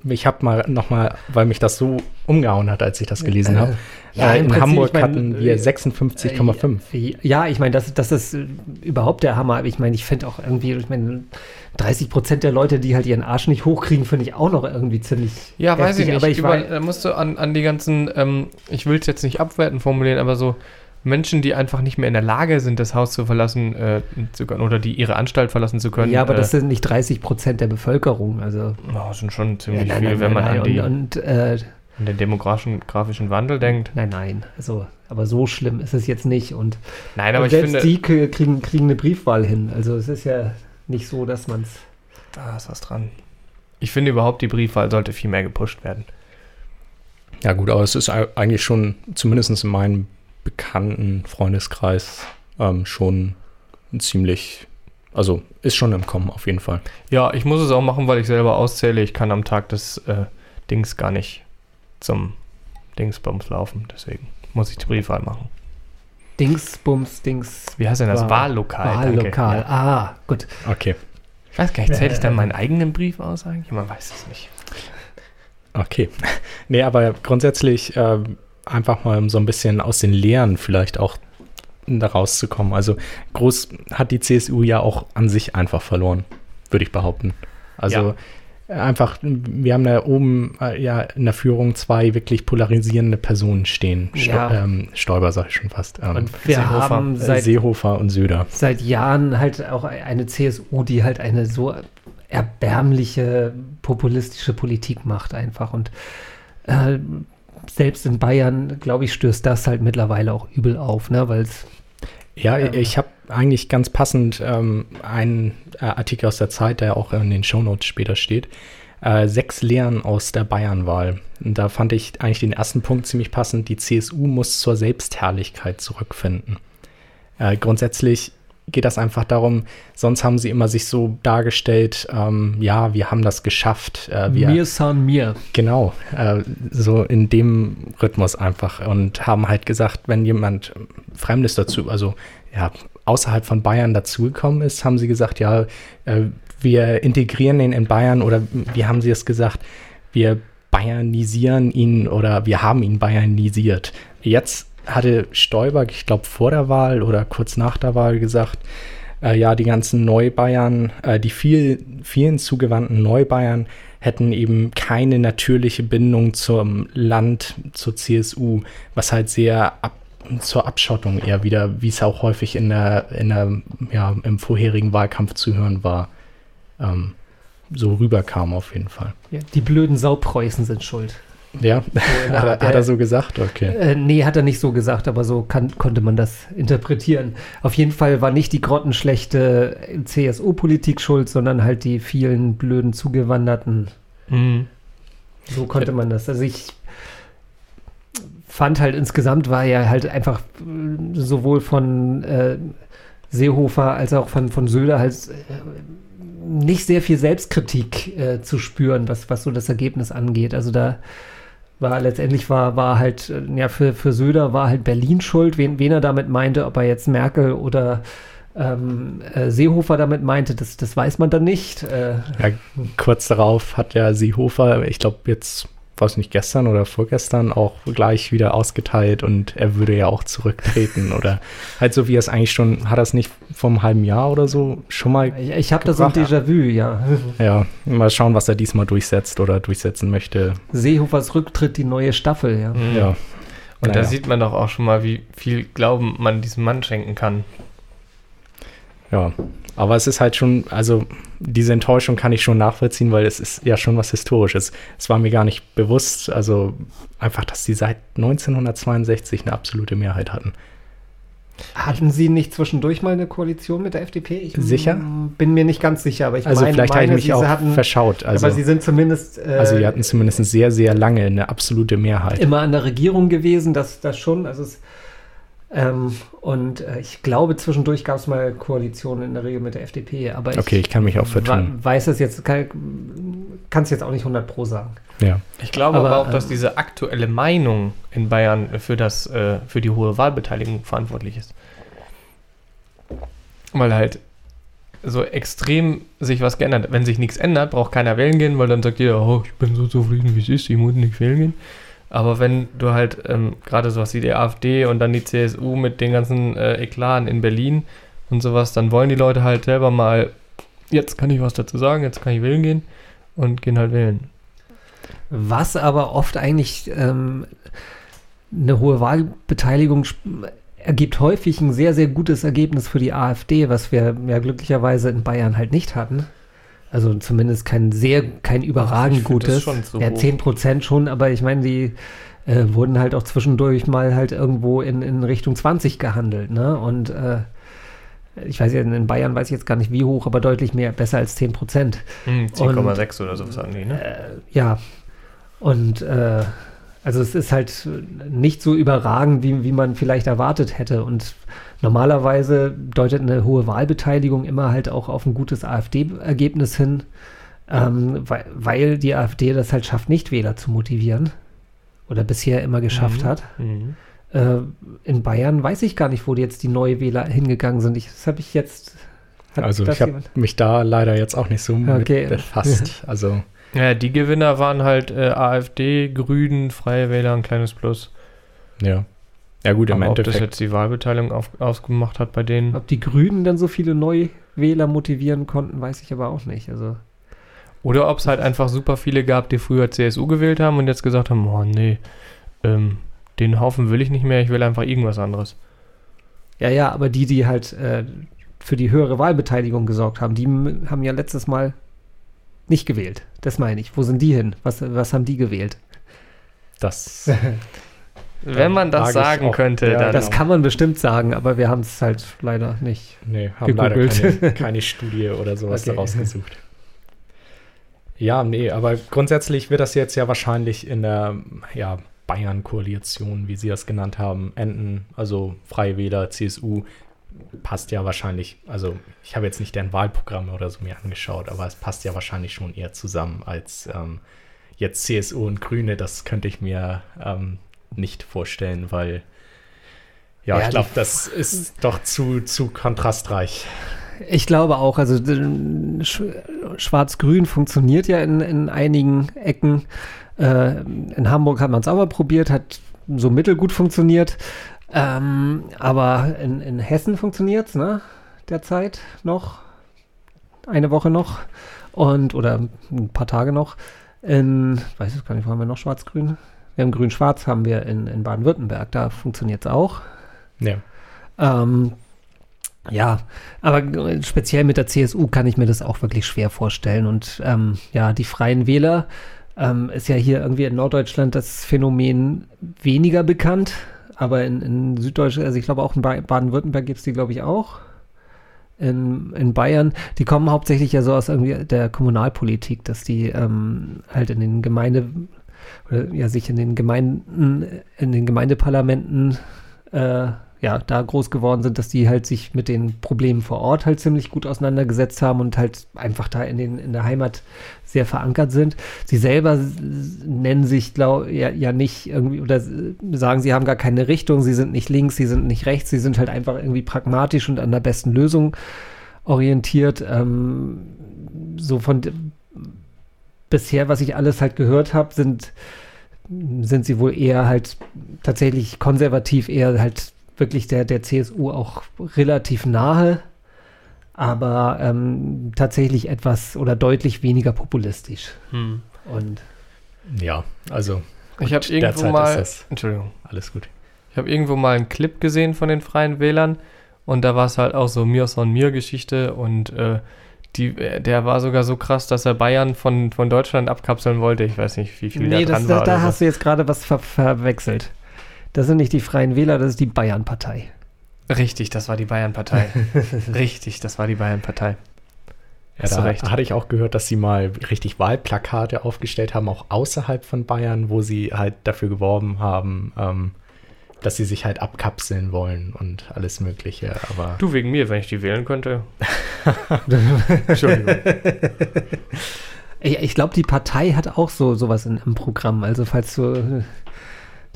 ich habe mal nochmal, weil mich das so umgehauen hat, als ich das gelesen habe. ja, äh, im in Prinzip, Hamburg ich mein, hatten wir äh, 56,5. Äh, Ja, ich meine, das, das ist äh, überhaupt der Hammer. Ich meine, ich finde auch irgendwie, ich meine, 30 Prozent der Leute, die halt ihren Arsch nicht hochkriegen, finde ich auch noch irgendwie ziemlich. Ja, weiß ich heftig. nicht. Aber ich Über, weiß, da musst du an, an die ganzen, ähm, ich will es jetzt nicht abwerten formulieren, aber so Menschen, die einfach nicht mehr in der Lage sind, das Haus zu verlassen äh, zu können oder die ihre Anstalt verlassen zu können. ja, aber äh, das sind nicht 30 Prozent der Bevölkerung. Also oh, sind schon ziemlich nein, viele, nein, wenn man nein, an, die, und, und äh, an den demografischen grafischen Wandel denkt. nein, nein. Also, aber so schlimm ist es jetzt nicht. Und, Nein, aber und ich selbst finde, die kriegen, kriegen eine Briefwahl hin. Also es ist ja nicht so, dass man es. da ist was dran. Ich finde überhaupt, die Briefwahl sollte viel mehr gepusht werden. Ja gut, aber es ist ei- eigentlich schon, zumindest in meinem bekannten Freundeskreis, ähm, schon ziemlich, also ist schon im Kommen auf jeden Fall. Ja, ich muss es auch machen, weil ich selber auszähle. Ich kann am Tag des äh, Dings gar nicht zum Dingsbums laufen. Deswegen muss ich die Briefwahl machen. Dings, Bums, Dings. Wie heißt denn das? Wahl- Wahllokal. Wahllokal. Ja. Ah, gut. Okay, Ich weiß gar nicht, zähle ich dann meinen eigenen Brief aus eigentlich? Man weiß es nicht. okay. nee, aber grundsätzlich ähm, einfach mal um so ein bisschen aus den Lehren vielleicht auch da rauszukommen. Also groß hat die CSU ja auch an sich einfach verloren, würde ich behaupten. Also einfach, wir haben da oben äh, ja in der Führung zwei wirklich polarisierende Personen stehen. Sto Ja. ähm, Stoiber sag ich schon fast. Ähm, Und wir Seehofer. haben seit, Seehofer und Söder. seit Jahren halt auch eine CSU, die halt eine so erbärmliche populistische Politik macht einfach. Und äh, selbst in Bayern, glaube ich, stößt das halt mittlerweile auch übel auf, ne? Weil es Ja, Ähm. ich habe eigentlich ganz passend ähm, einen äh, Artikel aus der Zeit, der auch in den Shownotes später steht. Äh, sechs Lehren aus der Bayernwahl. Und da fand ich eigentlich den ersten Punkt ziemlich passend. Die CSU muss zur Selbstherrlichkeit zurückfinden. Äh, grundsätzlich geht das einfach darum, sonst haben sie immer sich so dargestellt, ähm, ja, wir haben das geschafft. Äh, wir, mir san mir. Genau, äh, so in dem Rhythmus einfach und haben halt gesagt, wenn jemand Fremdes dazu, also ja, außerhalb von Bayern dazugekommen ist, haben sie gesagt, ja, äh, wir integrieren ihn in Bayern oder wie haben sie es gesagt, wir bayernisieren ihn oder wir haben ihn bayernisiert. Jetzt hatte Stoiber, ich glaube vor der Wahl oder kurz nach der Wahl gesagt, äh, ja, die ganzen Neubayern, äh, die viel, vielen zugewandten Neubayern hätten eben keine natürliche Bindung zum Land, zur CSU, was halt sehr ab, zur Abschottung eher wieder, wie es auch häufig in der, in der, ja, im vorherigen Wahlkampf zu hören war, ähm, so rüberkam auf jeden Fall. Ja, die blöden Saupreußen sind schuld. Ja, der hat, er, hat er so gesagt? Okay. Äh, nee, hat er nicht so gesagt, aber so kann, konnte man das interpretieren. Auf jeden Fall war nicht die grottenschlechte CSU-Politik schuld, sondern halt die vielen blöden Zugewanderten. Mhm. So konnte man das. Also ich fand halt insgesamt war ja halt einfach äh, sowohl von äh, Seehofer als auch von, von Söder halt äh, nicht sehr viel Selbstkritik äh, zu spüren, was, was so das Ergebnis angeht. Also da war letztendlich war, war halt, äh, ja, für, für Söder war halt Berlin schuld, wen, wen er damit meinte, ob er jetzt Merkel oder ähm, äh, Seehofer damit meinte, das, das weiß man dann nicht. Äh, Ja, kurz darauf hat ja Seehofer, ich glaube jetzt, weiß nicht, gestern oder vorgestern auch gleich wieder ausgeteilt und er würde ja auch zurücktreten oder halt so wie er es eigentlich schon, hat er es nicht vom halben Jahr oder so schon mal, ich ich habe da so ein. Déjà-vu, ja. ja, mal schauen, was er diesmal durchsetzt oder durchsetzen möchte. Seehofers Rücktritt, die neue Staffel, ja. Mhm. Ja, Und Naja. da sieht man doch auch schon mal, wie viel Glauben man diesem Mann schenken kann. ja. Aber es ist halt schon, also diese Enttäuschung kann ich schon nachvollziehen, weil es ist ja schon was Historisches. Es war mir gar nicht bewusst, also einfach, dass die seit 1962 eine absolute Mehrheit hatten. Hatten Sie nicht zwischendurch mal eine Koalition mit der FDP? Ich Sicher? bin mir nicht ganz sicher, aber ich Also meine, vielleicht habe ich meine, mich Sie auch hatten, verschaut. Also, aber Sie sind zumindest äh, also die hatten zumindest sehr, sehr lange eine absolute Mehrheit. immer an der Regierung gewesen, das, das schon. Also es, ähm, und äh, ich glaube, zwischendurch gab es mal Koalitionen in der Regel mit der FDP, aber ich Okay, ich kann mich auch vertun. weiß es jetzt, kann es jetzt auch nicht 100 pro sagen. Ja. Ich glaube aber, Aber, auch, dass ähm, diese aktuelle Meinung in Bayern für, das, äh, für die hohe Wahlbeteiligung verantwortlich ist. Weil halt so extrem sich was geändert hat. Wenn sich nichts ändert, braucht keiner wählen gehen, weil dann sagt jeder, oh, ich bin so zufrieden, wie es ist, ich muss nicht wählen gehen. Aber wenn du halt ähm, gerade sowas wie die AfD und dann die CSU mit den ganzen äh, Eklaten in Berlin und sowas, dann wollen die Leute halt selber mal, jetzt kann ich was dazu sagen, jetzt kann ich wählen gehen und gehen halt wählen. Was aber oft eigentlich ähm, eine hohe Wahlbeteiligung ergibt häufig ein sehr, sehr gutes Ergebnis für die AfD, was wir ja glücklicherweise in Bayern halt nicht hatten. Also zumindest kein sehr, kein überragend ich find das gutes. schon zu ja, hoch. 10 Prozent schon, aber ich meine, die äh, wurden halt auch zwischendurch mal halt irgendwo in, in Richtung 20 gehandelt, ne? Und äh, ich weiß ja, in Bayern weiß ich jetzt gar nicht wie hoch, aber deutlich mehr, besser als 10 Prozent. Hm, 10,6 oder sowas hatten die, ne? Äh, ja, und äh, also es ist halt nicht so überragend, wie, wie man vielleicht erwartet hätte. Und normalerweise deutet eine hohe Wahlbeteiligung immer halt auch auf ein gutes AfD-Ergebnis hin, ähm, weil, weil die AfD das halt schafft, Nichtwähler zu motivieren. Oder bisher immer geschafft Mhm. hat. Mhm. Äh, in Bayern weiß ich gar nicht, wo jetzt die Neuwähler hingegangen sind. Ich, das habe ich jetzt. Also ich habe mich da leider jetzt auch nicht so Okay. befasst. Also Ja, die Gewinner waren halt äh, AfD, Grünen, Freie Wähler, ein kleines Plus. ja. Ja gut, im Aber ob das Endeffekt. jetzt die Wahlbeteiligung auf, ausgemacht hat bei denen. Ob die Grünen dann so viele Neuwähler motivieren konnten, weiß ich aber auch nicht. Also Oder ob es halt einfach super viele gab, die früher CSU gewählt haben und jetzt gesagt haben, oh nee, ähm, den Haufen will ich nicht mehr, ich will einfach irgendwas anderes. Ja, ja, aber die, die halt äh, für die höhere Wahlbeteiligung gesorgt haben, die haben ja letztes Mal nicht gewählt. Das meine ich. Wo sind die hin? Was, was haben die gewählt? Das, Wenn man das sagen auch- könnte, ja, dann. Das kann man bestimmt sagen, aber wir haben es halt leider nicht. nee, haben leider Gegoogelt. keine, keine Studie oder sowas Okay. daraus gesucht. Ja, nee, aber grundsätzlich wird das jetzt ja wahrscheinlich in der ja, Bayern-Koalition, wie Sie das genannt haben, enden. Also Freie Wähler, CSU, passt ja wahrscheinlich, also ich habe jetzt nicht deren Wahlprogramme oder so mir angeschaut, aber es passt ja wahrscheinlich schon eher zusammen als ähm, jetzt CSU und Grüne. Das könnte ich mir ähm, nicht vorstellen, weil ja, Ja, ich glaube, das ist doch zu, zu kontrastreich. Ich glaube auch, also Sch- Schwarz-Grün funktioniert ja in, in einigen Ecken. Äh, in Hamburg hat man es auch mal probiert, hat so mittelgut funktioniert. Ähm, aber in, in Hessen funktioniert es, ne? Derzeit noch. Eine Woche noch. Und, oder ein paar Tage noch. In, weiß ich gar nicht, wo haben wir noch Schwarz-Grün? Wir haben Grün-Schwarz, haben wir in, in Baden-Württemberg. Da funktioniert es auch. Ja. Ähm, ja, aber speziell mit der CSU kann ich mir das auch wirklich schwer vorstellen. Und ähm, ja, die Freien Wähler ähm, ist ja hier irgendwie in Norddeutschland das Phänomen weniger bekannt. Aber in, in Süddeutschland, also ich glaube auch in Ba- Baden-Württemberg gibt es die, glaube ich, auch. In, in Bayern, die kommen hauptsächlich ja so aus irgendwie der Kommunalpolitik, dass die ähm, halt in den Gemeinde, oder ja, sich in den Gemeinden, in den Gemeindeparlamenten äh, ja, da groß geworden sind, dass die halt sich mit den Problemen vor Ort halt ziemlich gut auseinandergesetzt haben und halt einfach da in, den, in der Heimat sehr verankert sind. Sie selber nennen sich, glaube ja, ja nicht irgendwie oder sagen, sie haben gar keine Richtung, sie sind nicht links, sie sind nicht rechts, sie sind halt einfach irgendwie pragmatisch und an der besten Lösung orientiert. Ähm, so von bisher, was ich alles halt gehört habe, sind sind sie wohl eher halt tatsächlich konservativ, eher halt wirklich der, der CSU auch relativ nahe, aber ähm, tatsächlich etwas oder deutlich weniger populistisch. Hm. Und Ja, also Ich habe irgendwo derzeit ist mal. das- Entschuldigung. alles gut. Ich habe irgendwo mal einen Clip gesehen von den Freien Wählern und da war es halt auch so Mir son mir Geschichte und äh, die, äh, der war sogar so krass, dass er Bayern von, von Deutschland abkapseln wollte. Ich weiß nicht, wie viel nee, da dran das, da, war. da oder hast du jetzt gerade was ver verwechselt. Das sind nicht die Freien Wähler, das ist die Bayern-Partei. Richtig, das war die Bayern-Partei. Richtig, das war die Bayern-Partei. Ja, da recht. hatte ich auch gehört, dass sie mal richtig Wahlplakate aufgestellt haben, auch außerhalb von Bayern, wo sie halt dafür geworben haben, ähm, dass sie sich halt abkapseln wollen und alles Mögliche. Aber Du wegen mir, wenn ich die wählen könnte. Entschuldigung. Ich, ich glaube, die Partei hat auch so sowas in, im Programm. Also falls du,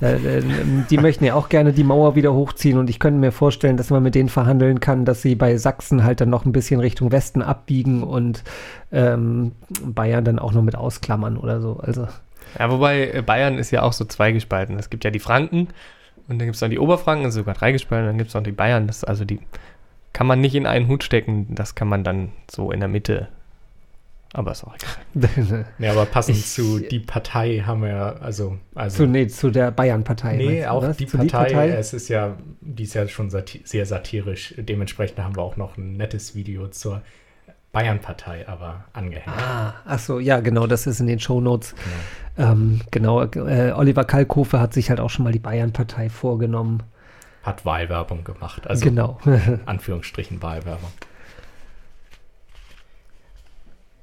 die möchten ja auch gerne die Mauer wieder hochziehen und ich könnte mir vorstellen, dass man mit denen verhandeln kann, dass sie bei Sachsen halt dann noch ein bisschen Richtung Westen abbiegen und ähm, Bayern dann auch noch mit ausklammern oder so. Also Ja, wobei äh, Bayern ist ja auch so zweigespalten. Es gibt ja die Franken und dann gibt es noch die Oberfranken, also sogar dreigespalten, dann gibt es noch die Bayern. Das, also die kann man nicht in einen Hut stecken, das kann man dann so in der Mitte. Aber ist auch egal. ja, aber passend Ich- zu die Partei haben wir, also, also zu, nee, zu der Bayern-Partei. Nee, auch die Zu Partei, Es ist ja, die ist ja schon sati sehr satirisch. Dementsprechend haben wir auch noch ein nettes Video zur Bayern-Partei, aber angehängt. Ah, ach so, ja, genau, das ist in den Shownotes. Genau. Ähm, genau, äh, Oliver Kalkofe hat sich halt auch schon mal die Bayern-Partei vorgenommen. Hat Wahlwerbung gemacht. Also genau. Anführungsstrichen Wahlwerbung.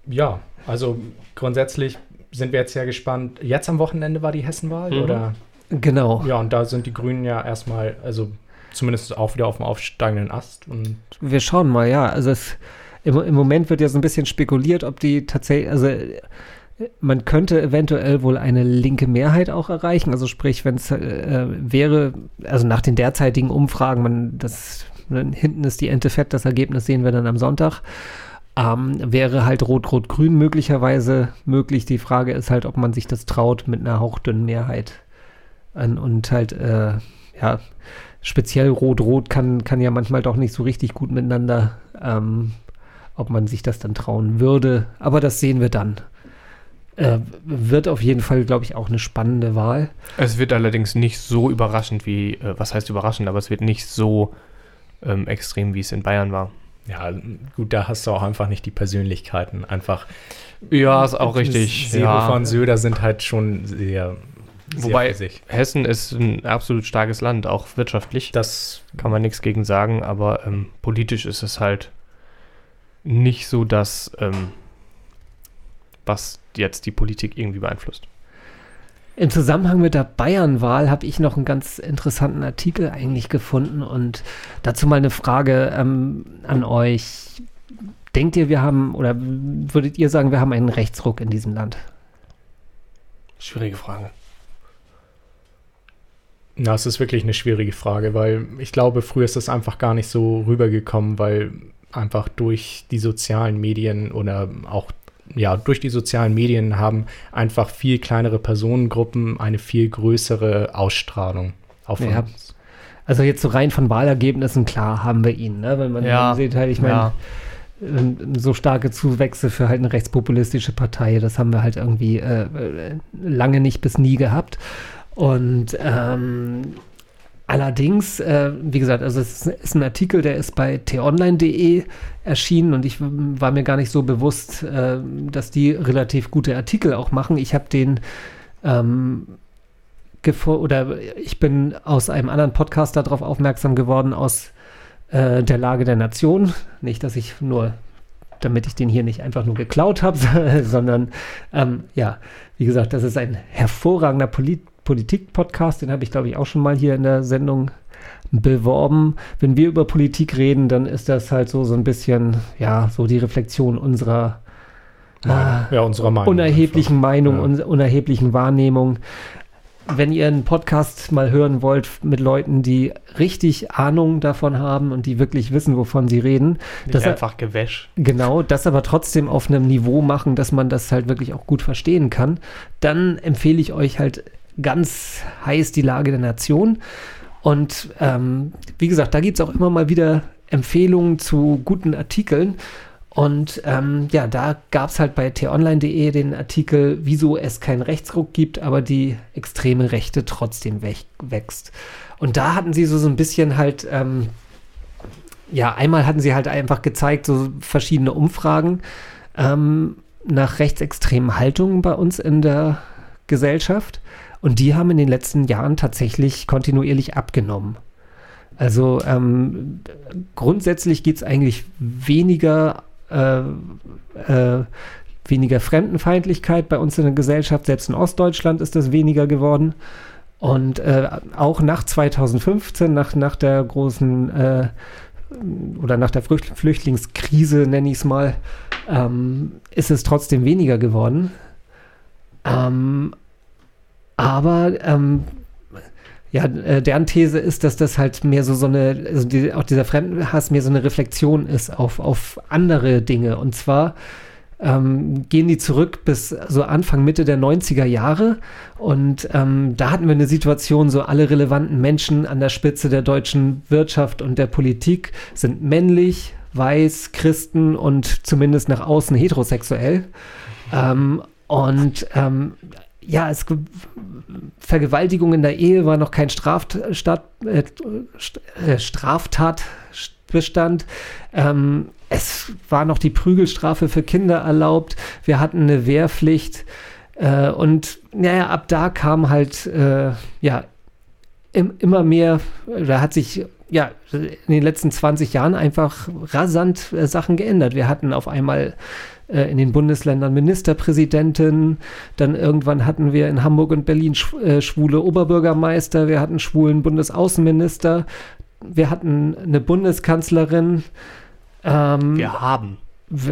Ja, also grundsätzlich sind wir jetzt ja gespannt. Jetzt am Wochenende war die Hessenwahl, Mhm. oder? genau. Ja, und da sind die Grünen ja erstmal, also zumindest auch wieder auf dem aufsteigenden Ast. Und Wir schauen mal, ja. Also es, im, im Moment wird ja so ein bisschen spekuliert, ob die tatsächlich, also man könnte eventuell wohl eine linke Mehrheit auch erreichen. Also sprich, wenn es äh, wäre, also nach den derzeitigen Umfragen, man das ne, hinten ist die Ente fett, das Ergebnis sehen wir dann am Sonntag. Ähm, wäre halt Rot-Rot-Grün möglicherweise möglich. Die Frage ist halt, ob man sich das traut mit einer hauchdünnen Mehrheit. An, und halt, äh, ja, speziell Rot-Rot kann, kann ja manchmal doch nicht so richtig gut miteinander, ähm, ob man sich das dann trauen würde. Aber das sehen wir dann. Äh, wird auf jeden Fall, glaube ich, auch eine spannende Wahl. Es wird allerdings nicht so überraschend wie, äh, was heißt überraschend, aber es wird nicht so ähm, extrem, wie es in Bayern war. Ja, gut, da hast du auch einfach nicht die Persönlichkeiten. Einfach. Ja, ist auch richtig. Seehofer Ja. und Söder sind halt schon sehr, sehr Wobei- sich. Hessen ist ein absolut starkes Land, auch wirtschaftlich. Das kann man nichts gegen sagen, aber ähm, politisch ist es halt nicht so, dass ähm, was jetzt die Politik irgendwie beeinflusst. Im Zusammenhang mit der Bayernwahl habe ich noch einen ganz interessanten Artikel eigentlich gefunden und dazu mal eine Frage ähm, an euch. Denkt ihr, wir haben, oder würdet ihr sagen, wir haben einen Rechtsruck in diesem Land? Schwierige Frage. Na, es ist wirklich eine schwierige Frage, weil ich glaube, früher ist das einfach gar nicht so rübergekommen, weil einfach durch die sozialen Medien oder auch ja, durch die sozialen Medien haben einfach viel kleinere Personengruppen eine viel größere Ausstrahlung auf Ja. uns. Also jetzt so rein von Wahlergebnissen, klar haben wir ihn, ne? Wenn man Ja, sieht halt, ich meine, ja. ähm, so starke Zuwächse für halt eine rechtspopulistische Partei, das haben wir halt irgendwie äh, äh, lange nicht bis nie gehabt. Und ähm, allerdings, äh, wie gesagt, also es ist, ein Artikel, der ist bei t-online.de erschienen und ich war mir gar nicht so bewusst, äh, dass die relativ gute Artikel auch machen. Ich habe den ähm, oder ich bin aus einem anderen Podcast darauf aufmerksam geworden, aus äh, der Lage der Nation. Nicht, dass ich nur, damit ich den hier nicht einfach nur geklaut habe, sondern ähm, ja, wie gesagt, das ist ein hervorragender Polit Politik-Podcast, den habe ich, glaube ich, auch schon mal hier in der Sendung beworben. Wenn wir über Politik reden, dann ist das halt so, so ein bisschen, ja, so die Reflexion unserer Meinung. ja, unserer Meinung. unerheblichen Meinung, Ja. un unerheblichen Wahrnehmung. Wenn ihr einen Podcast mal hören wollt mit Leuten, die richtig Ahnung davon haben und die wirklich wissen, wovon sie reden, Nicht Das- einfach Gewäsch. genau, das aber trotzdem auf einem Niveau machen, dass man das halt wirklich auch gut verstehen kann, dann empfehle ich euch halt ganz heiß die Lage der Nation. Und ähm, wie gesagt, da gibt es auch immer mal wieder Empfehlungen zu guten Artikeln. Und ähm, ja, da gab es halt bei t-online.de den Artikel, wieso es keinen Rechtsruck gibt, aber die extreme Rechte trotzdem wächst. Und da hatten sie so, so ein bisschen halt, ähm, ja, einmal hatten sie halt einfach gezeigt, so verschiedene Umfragen ähm, nach rechtsextremen Haltungen bei uns in der Gesellschaft. Und die haben in den letzten Jahren tatsächlich kontinuierlich abgenommen. Also ähm, grundsätzlich geht es eigentlich weniger, äh, äh, weniger Fremdenfeindlichkeit bei uns in der Gesellschaft. Selbst in Ostdeutschland ist das weniger geworden. Und äh, auch nach 2015, nach, nach der großen äh, oder nach der Flüchtlingskrise, nenne ich es mal, ähm, ist es trotzdem weniger geworden. Ähm, aber ähm, ja, äh, deren These ist, dass das halt mehr so, so eine, also die, auch dieser Fremdenhass mehr so eine Reflexion ist auf, auf andere Dinge. Und zwar ähm, gehen die zurück bis so Anfang, Mitte der 90er Jahre. Und ähm, da hatten wir eine Situation, so alle relevanten Menschen an der Spitze der deutschen Wirtschaft und der Politik sind männlich, weiß, Christen und zumindest nach außen heterosexuell. Ähm, und ähm, ja, es, Vergewaltigung in der Ehe war noch kein Straftat, äh, äh, Straftatbestand. Ähm, es war noch die Prügelstrafe für Kinder erlaubt. Wir hatten eine Wehrpflicht. Äh, und naja, ab da kam halt, äh, ja, im, immer mehr, da hat sich ja in den letzten 20 Jahren einfach rasant äh, Sachen geändert. Wir hatten auf einmal äh, in den Bundesländern Ministerpräsidenten. Dann irgendwann hatten wir in Hamburg und Berlin äh, schwule Oberbürgermeister. Wir hatten schwulen Bundesaußenminister. Wir hatten eine Bundeskanzlerin. Ähm, wir haben.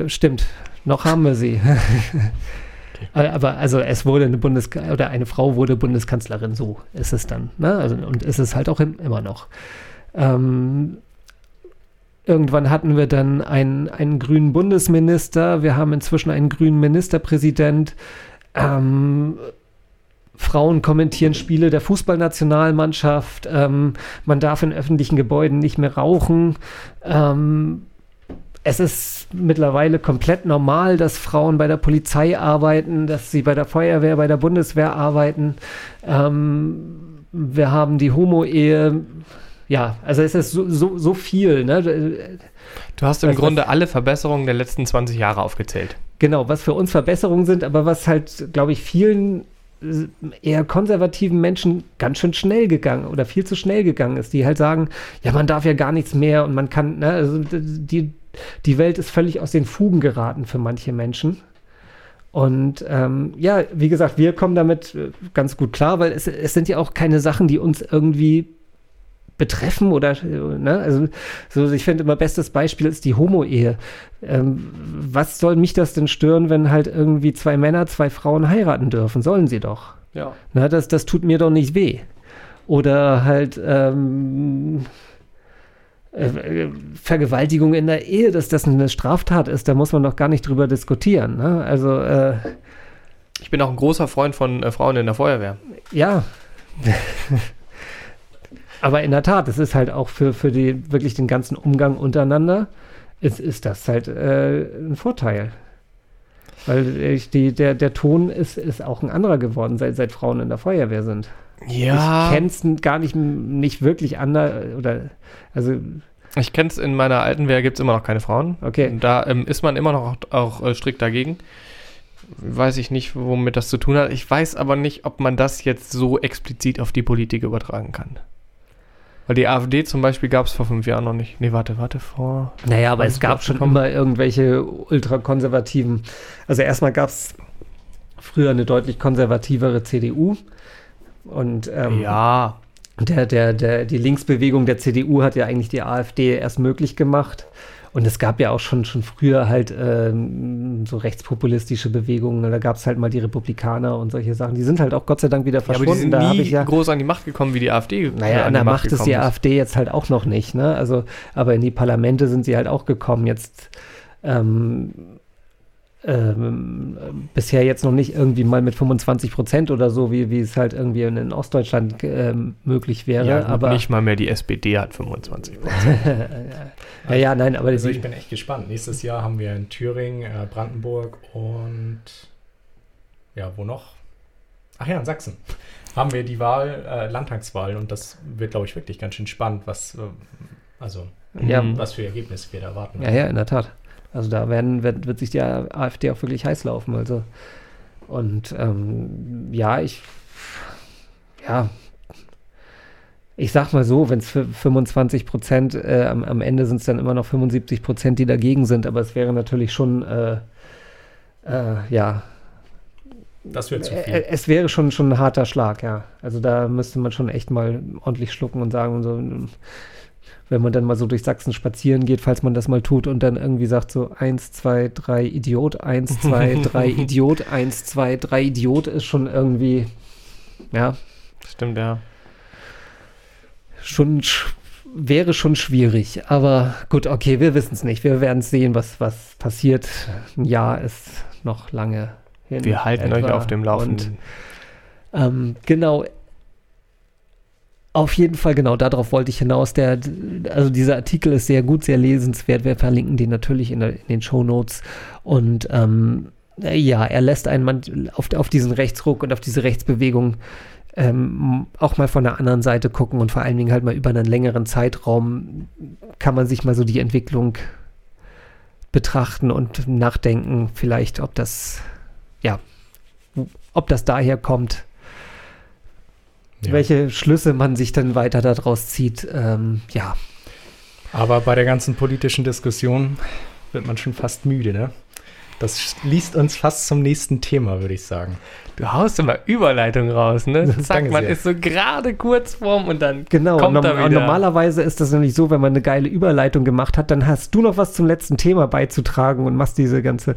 Stimmt, noch haben wir sie. Okay. Aber also es wurde eine Bundes oder eine Frau wurde Bundeskanzlerin, so ist es dann. Ne? Also, und ist es halt auch im, immer noch. Ähm, Irgendwann hatten wir dann einen, einen grünen Bundesminister. Wir haben inzwischen einen grünen Ministerpräsident. Ähm, Frauen kommentieren Spiele der Fußballnationalmannschaft. Ähm, man darf in öffentlichen Gebäuden nicht mehr rauchen. Ähm, es ist mittlerweile komplett normal, dass Frauen bei der Polizei arbeiten, dass sie bei der Feuerwehr, bei der Bundeswehr arbeiten. Ähm, wir haben die Homo-Ehe ja, also es ist so, so, so viel. Ne? Du hast im also Grunde was, alle Verbesserungen der letzten 20 Jahre aufgezählt. Genau, was für uns Verbesserungen sind, aber was halt, glaube ich, vielen äh, eher konservativen Menschen ganz schön schnell gegangen oder viel zu schnell gegangen ist, die halt sagen, ja, man darf ja gar nichts mehr und man kann, ne, also die, die Welt ist völlig aus den Fugen geraten für manche Menschen. Und ähm, ja, wie gesagt, wir kommen damit äh, ganz gut klar, weil es, es sind ja auch keine Sachen, die uns irgendwie betreffen oder, ne, also, so, ich finde immer bestes Beispiel ist die Homo-Ehe. Ähm, was soll mich das denn stören, wenn halt irgendwie zwei Männer, zwei Frauen heiraten dürfen? Sollen sie doch. Ja. Na, das, das tut mir doch nicht weh. Oder halt, ähm, äh, Vergewaltigung in der Ehe, dass das eine Straftat ist, da muss man doch gar nicht drüber diskutieren. Ne? Also, äh, ich bin auch ein großer Freund von äh, Frauen in der Feuerwehr. Ja. Aber in der Tat, es ist halt auch für, für die, wirklich den ganzen Umgang untereinander, ist, ist das halt äh, ein Vorteil. Weil ich, die, der, der Ton ist, ist auch ein anderer geworden, seit, seit Frauen in der Feuerwehr sind. Ja. Ich kenne es gar nicht, nicht wirklich anders. Oder, also. Ich kenne es in meiner alten Wehr, gibt es immer noch keine Frauen. Okay. Und da ähm, ist man immer noch auch, auch äh, strikt dagegen. Weiß ich nicht, womit das zu tun hat. Ich weiß aber nicht, ob man das jetzt so explizit auf die Politik übertragen kann. Weil die AfD zum Beispiel gab es vor fünf Jahren noch nicht. Nee, warte, warte, vor. Naja, aber es gab schon immer irgendwelche ultrakonservativen. Also erstmal gab es früher eine deutlich konservativere CDU. Und ähm, ja. Der, der, der, die Linksbewegung der CDU hat ja eigentlich die AfD erst möglich gemacht. Und es gab ja auch schon, schon früher halt ähm, so rechtspopulistische Bewegungen. Da gab es halt mal die Republikaner und solche Sachen. Die sind halt auch Gott sei Dank wieder verschwunden. Ja, aber die sind nie ja, groß an die Macht gekommen wie die AfD. Naja, an, an der Macht, Macht ist die. AfD jetzt halt auch noch nicht. Ne? Also, aber in die Parlamente sind sie halt auch gekommen. Jetzt ähm, ähm, bisher jetzt noch nicht irgendwie mal mit 25 Prozent oder so, wie, wie es halt irgendwie in, in Ostdeutschland ähm, möglich wäre. Ja, aber nicht mal mehr die SPD hat 25 Prozent. ja, ja, nein, aber also ich bin echt gespannt. Nächstes Jahr haben wir in Thüringen, äh, Brandenburg und ja, wo noch? Ach ja, in Sachsen haben wir die Wahl, äh, Landtagswahl und das wird, glaube ich, wirklich ganz schön spannend, was, äh, also, ja. was für Ergebnisse wir da erwarten. Ja, ja, in der Tat. Also da werden, wird, wird sich die AfD auch wirklich heiß laufen. Also und ähm, ja, ich ja ich sag mal so, wenn es für 25 Prozent, äh, am, am Ende sind es dann immer noch 75 Prozent, die dagegen sind, aber es wäre natürlich schon, äh, äh, ja, Das wäre zu äh, viel. es wäre schon, schon ein harter Schlag, ja. Also da müsste man schon echt mal ordentlich schlucken und sagen, so, wenn man dann mal so durch Sachsen spazieren geht, falls man das mal tut und dann irgendwie sagt so eins, zwei, drei Idiot, eins, zwei, drei Idiot, eins, zwei, drei Idiot ist schon irgendwie, ja, Stimmt, ja. schon sch- wäre schon schwierig. Aber gut, okay, wir wissen es nicht. Wir werden sehen, was, was passiert. Ein Jahr ist noch lange hin. Wir halten euch etwa. auf dem Und, Laufenden. ähm, genau. Auf jeden Fall, genau, darauf wollte ich hinaus. Der, also dieser Artikel ist sehr gut, sehr lesenswert. Wir verlinken den natürlich in, der, in den Show Notes. Und ähm, ja, er lässt einen man auf, auf diesen Rechtsruck und auf diese Rechtsbewegung ähm, auch mal von der anderen Seite gucken und vor allen Dingen halt mal über einen längeren Zeitraum kann man sich mal so die Entwicklung betrachten und nachdenken, vielleicht, ob das, ja, ob das daher kommt, Ja. welche Schlüsse man sich dann weiter daraus zieht. Ähm, ja, Aber bei der ganzen politischen Diskussion wird man schon fast müde, ne? Das liest uns fast zum nächsten Thema, würde ich sagen. Du haust immer Überleitung raus, ne? Zack, man sehr. ist so gerade kurz vorm und dann genau. kommt er und wieder. normalerweise ist das nämlich so, wenn man eine geile Überleitung gemacht hat, dann hast du noch was zum letzten Thema beizutragen und machst diese ganze.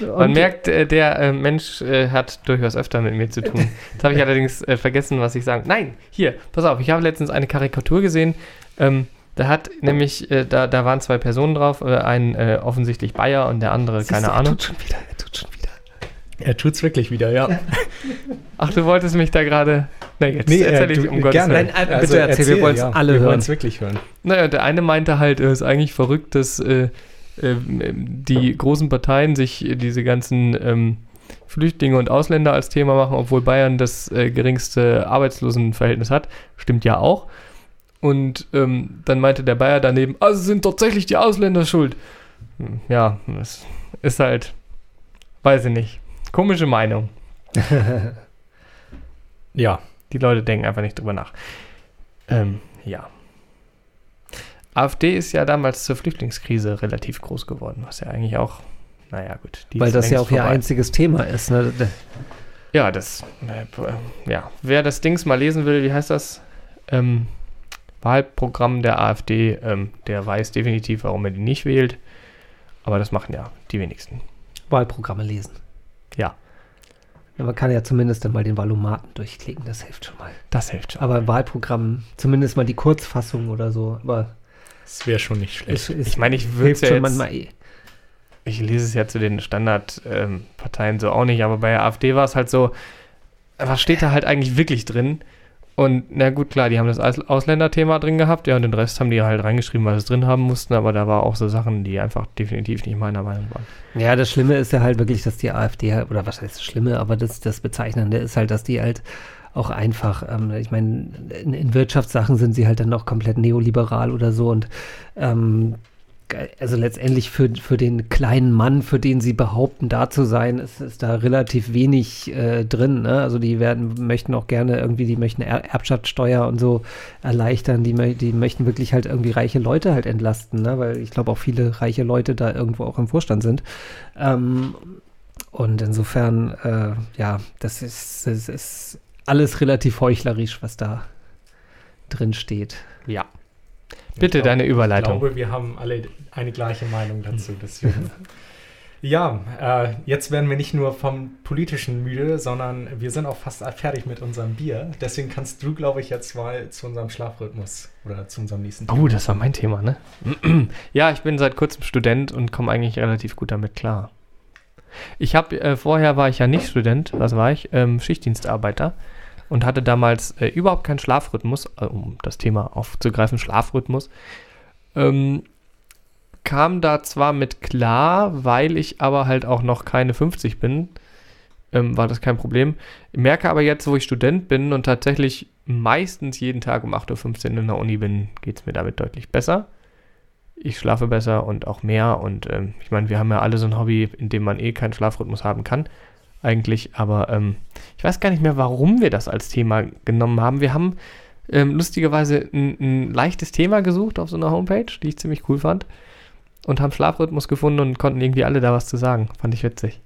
Man merkt, äh, der äh, Mensch äh, hat durchaus öfter mit mir zu tun. Jetzt habe ich allerdings äh, vergessen, was ich sagen. Nein, hier, pass auf, ich habe letztens eine Karikatur gesehen. Ähm, da hat nämlich, äh, da, da waren zwei Personen drauf, äh, ein äh, offensichtlich Bayer und der andere, Siehst keine du, Ahnung. Er tut schon wieder, er tut schon wieder. Er tut's wirklich wieder, ja. Ach, du wolltest mich da gerade. Na, jetzt Nee, erzähl äh, ich du- um Gottes. Willen. Nein, äh, bitte erzähl, wir wollen's alle wir hören. wollen's wirklich hören. Naja, der eine meinte halt, es ist eigentlich verrückt, dass die großen Parteien sich diese ganzen ähm, Flüchtlinge und Ausländer als Thema machen, obwohl Bayern das äh, geringste Arbeitslosenverhältnis hat. Stimmt ja auch. Und ähm, dann meinte der Bayer daneben, also sind tatsächlich die Ausländer schuld. Hm, Ja, das ist halt, weiß ich nicht. Komische Meinung. Ja, Die Leute denken einfach nicht drüber nach. Ähm, ja. AfD ist ja damals zur Flüchtlingskrise relativ groß geworden, was ja eigentlich auch, naja, gut. die Weil das ja auch ihr vorbei. einziges Thema ist. Ne? Ja, das, äh, ja. Wer das Dings mal lesen will, wie heißt das? Ähm, Wahlprogramm der AfD, ähm, der weiß definitiv, warum er die nicht wählt. Aber das machen ja die wenigsten. Wahlprogramme lesen. Ja. Ja, Man kann ja zumindest dann mal den Valomaten durchklicken, das hilft schon mal. Das hilft schon. Aber Wahlprogramm, zumindest mal die Kurzfassung oder so. Aber das wäre schon nicht schlecht. es, es ich meine, ich würde ja schon jetzt, manchmal eh. ich lese es ja zu den Standardparteien so auch nicht, aber bei der AfD war es halt so, was steht da halt eigentlich wirklich drin? Und na gut, klar, die haben das Aus- Ausländerthema drin gehabt, ja, und den Rest haben die halt reingeschrieben, weil sie es drin haben mussten, aber da war auch so Sachen, die einfach definitiv nicht meiner Meinung waren. Ja, das Schlimme ist ja halt wirklich, dass die AfD, halt- oder was heißt das Schlimme, aber das, das Bezeichnende ist halt, dass die halt auch einfach, ähm, ich meine, in, in Wirtschaftssachen sind sie halt dann noch komplett neoliberal oder so und ähm, also letztendlich für, für den kleinen Mann, für den sie behaupten, da zu sein, ist, ist da relativ wenig äh, drin. Ne? Also die werden, möchten auch gerne irgendwie, die möchten er Erbschaftssteuer und so erleichtern, die, die möchten wirklich halt irgendwie reiche Leute halt entlasten, ne? weil ich glaube auch viele reiche Leute da irgendwo auch im Vorstand sind. Ähm, und insofern, äh, ja, das ist, das ist alles relativ heuchlerisch, was da drin steht. Ja. Bitte Ich glaub- deine Ich Überleitung. glaube, wir haben alle eine gleiche Meinung dazu. Deswegen. ja, äh, jetzt werden wir nicht nur vom Politischen müde, sondern wir sind auch fast fertig mit unserem Bier. Deswegen kannst du, glaube ich, jetzt mal zu unserem Schlafrhythmus oder zu unserem nächsten Oh, das war mein Thema, ne? ja, ich bin seit kurzem Student und komme eigentlich relativ gut damit klar. Ich habe, äh, vorher war ich ja nicht Student, was war ich? Ähm, Schichtdienstarbeiter und hatte damals äh, überhaupt keinen Schlafrhythmus, äh, um das Thema aufzugreifen, Schlafrhythmus. Ähm, kam da zwar mit klar, weil ich aber halt auch noch keine 50 bin, ähm, war das kein Problem. Merke aber jetzt, wo ich Student bin und tatsächlich meistens jeden Tag um 8.15 Uhr in der Uni bin, geht es mir damit deutlich besser. Ich schlafe besser und auch mehr. Und ähm, ich meine, wir haben ja alle so ein Hobby, in dem man eh keinen Schlafrhythmus haben kann. Eigentlich, aber ähm, ich weiß gar nicht mehr, warum wir das als Thema genommen haben. Wir haben ähm, lustigerweise ein, ein leichtes Thema gesucht auf so einer Homepage, die ich ziemlich cool fand. Und haben Schlafrhythmus gefunden und konnten irgendwie alle da was zu sagen. Fand ich witzig.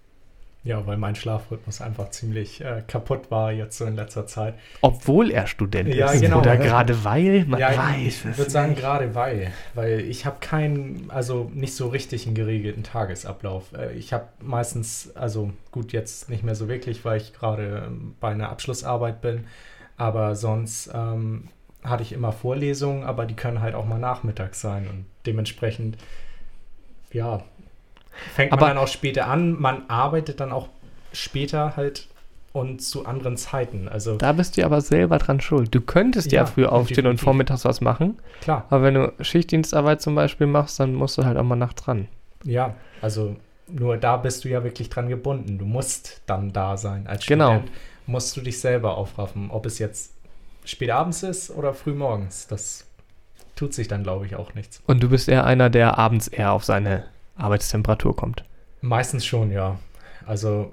Ja, weil mein Schlafrhythmus einfach ziemlich äh, kaputt war jetzt so in letzter Zeit. Obwohl er Student Ja, ist. genau. Oder gerade weil man ja, weiß. ich würde sagen gerade weil, weil ich habe keinen, also nicht so richtig einen geregelten Tagesablauf. Äh, Ich habe meistens, also gut jetzt nicht mehr so wirklich, weil ich gerade ähm, bei einer Abschlussarbeit bin, aber sonst ähm, hatte ich immer Vorlesungen, aber die können halt auch mal nachmittags sein und dementsprechend, ja, fängt Aber- man dann auch später an. Man arbeitet dann auch später halt und zu anderen Zeiten. Also Da bist du aber selber dran schuld. Du könntest ja, Ja, früh aufstehen und definitiv. vormittags was machen. klar. Aber wenn du Schichtdienstarbeit zum Beispiel machst, dann musst du halt auch mal nachts ran. Ja, also nur da bist du ja wirklich dran gebunden. Du musst dann da sein. Als Genau. Student musst du dich selber aufraffen. Ob es jetzt spät abends ist oder früh morgens. Das tut sich dann, glaube ich, auch nichts. Und du bist eher einer, der abends eher auf seine Arbeitstemperatur kommt. Meistens schon, ja. Also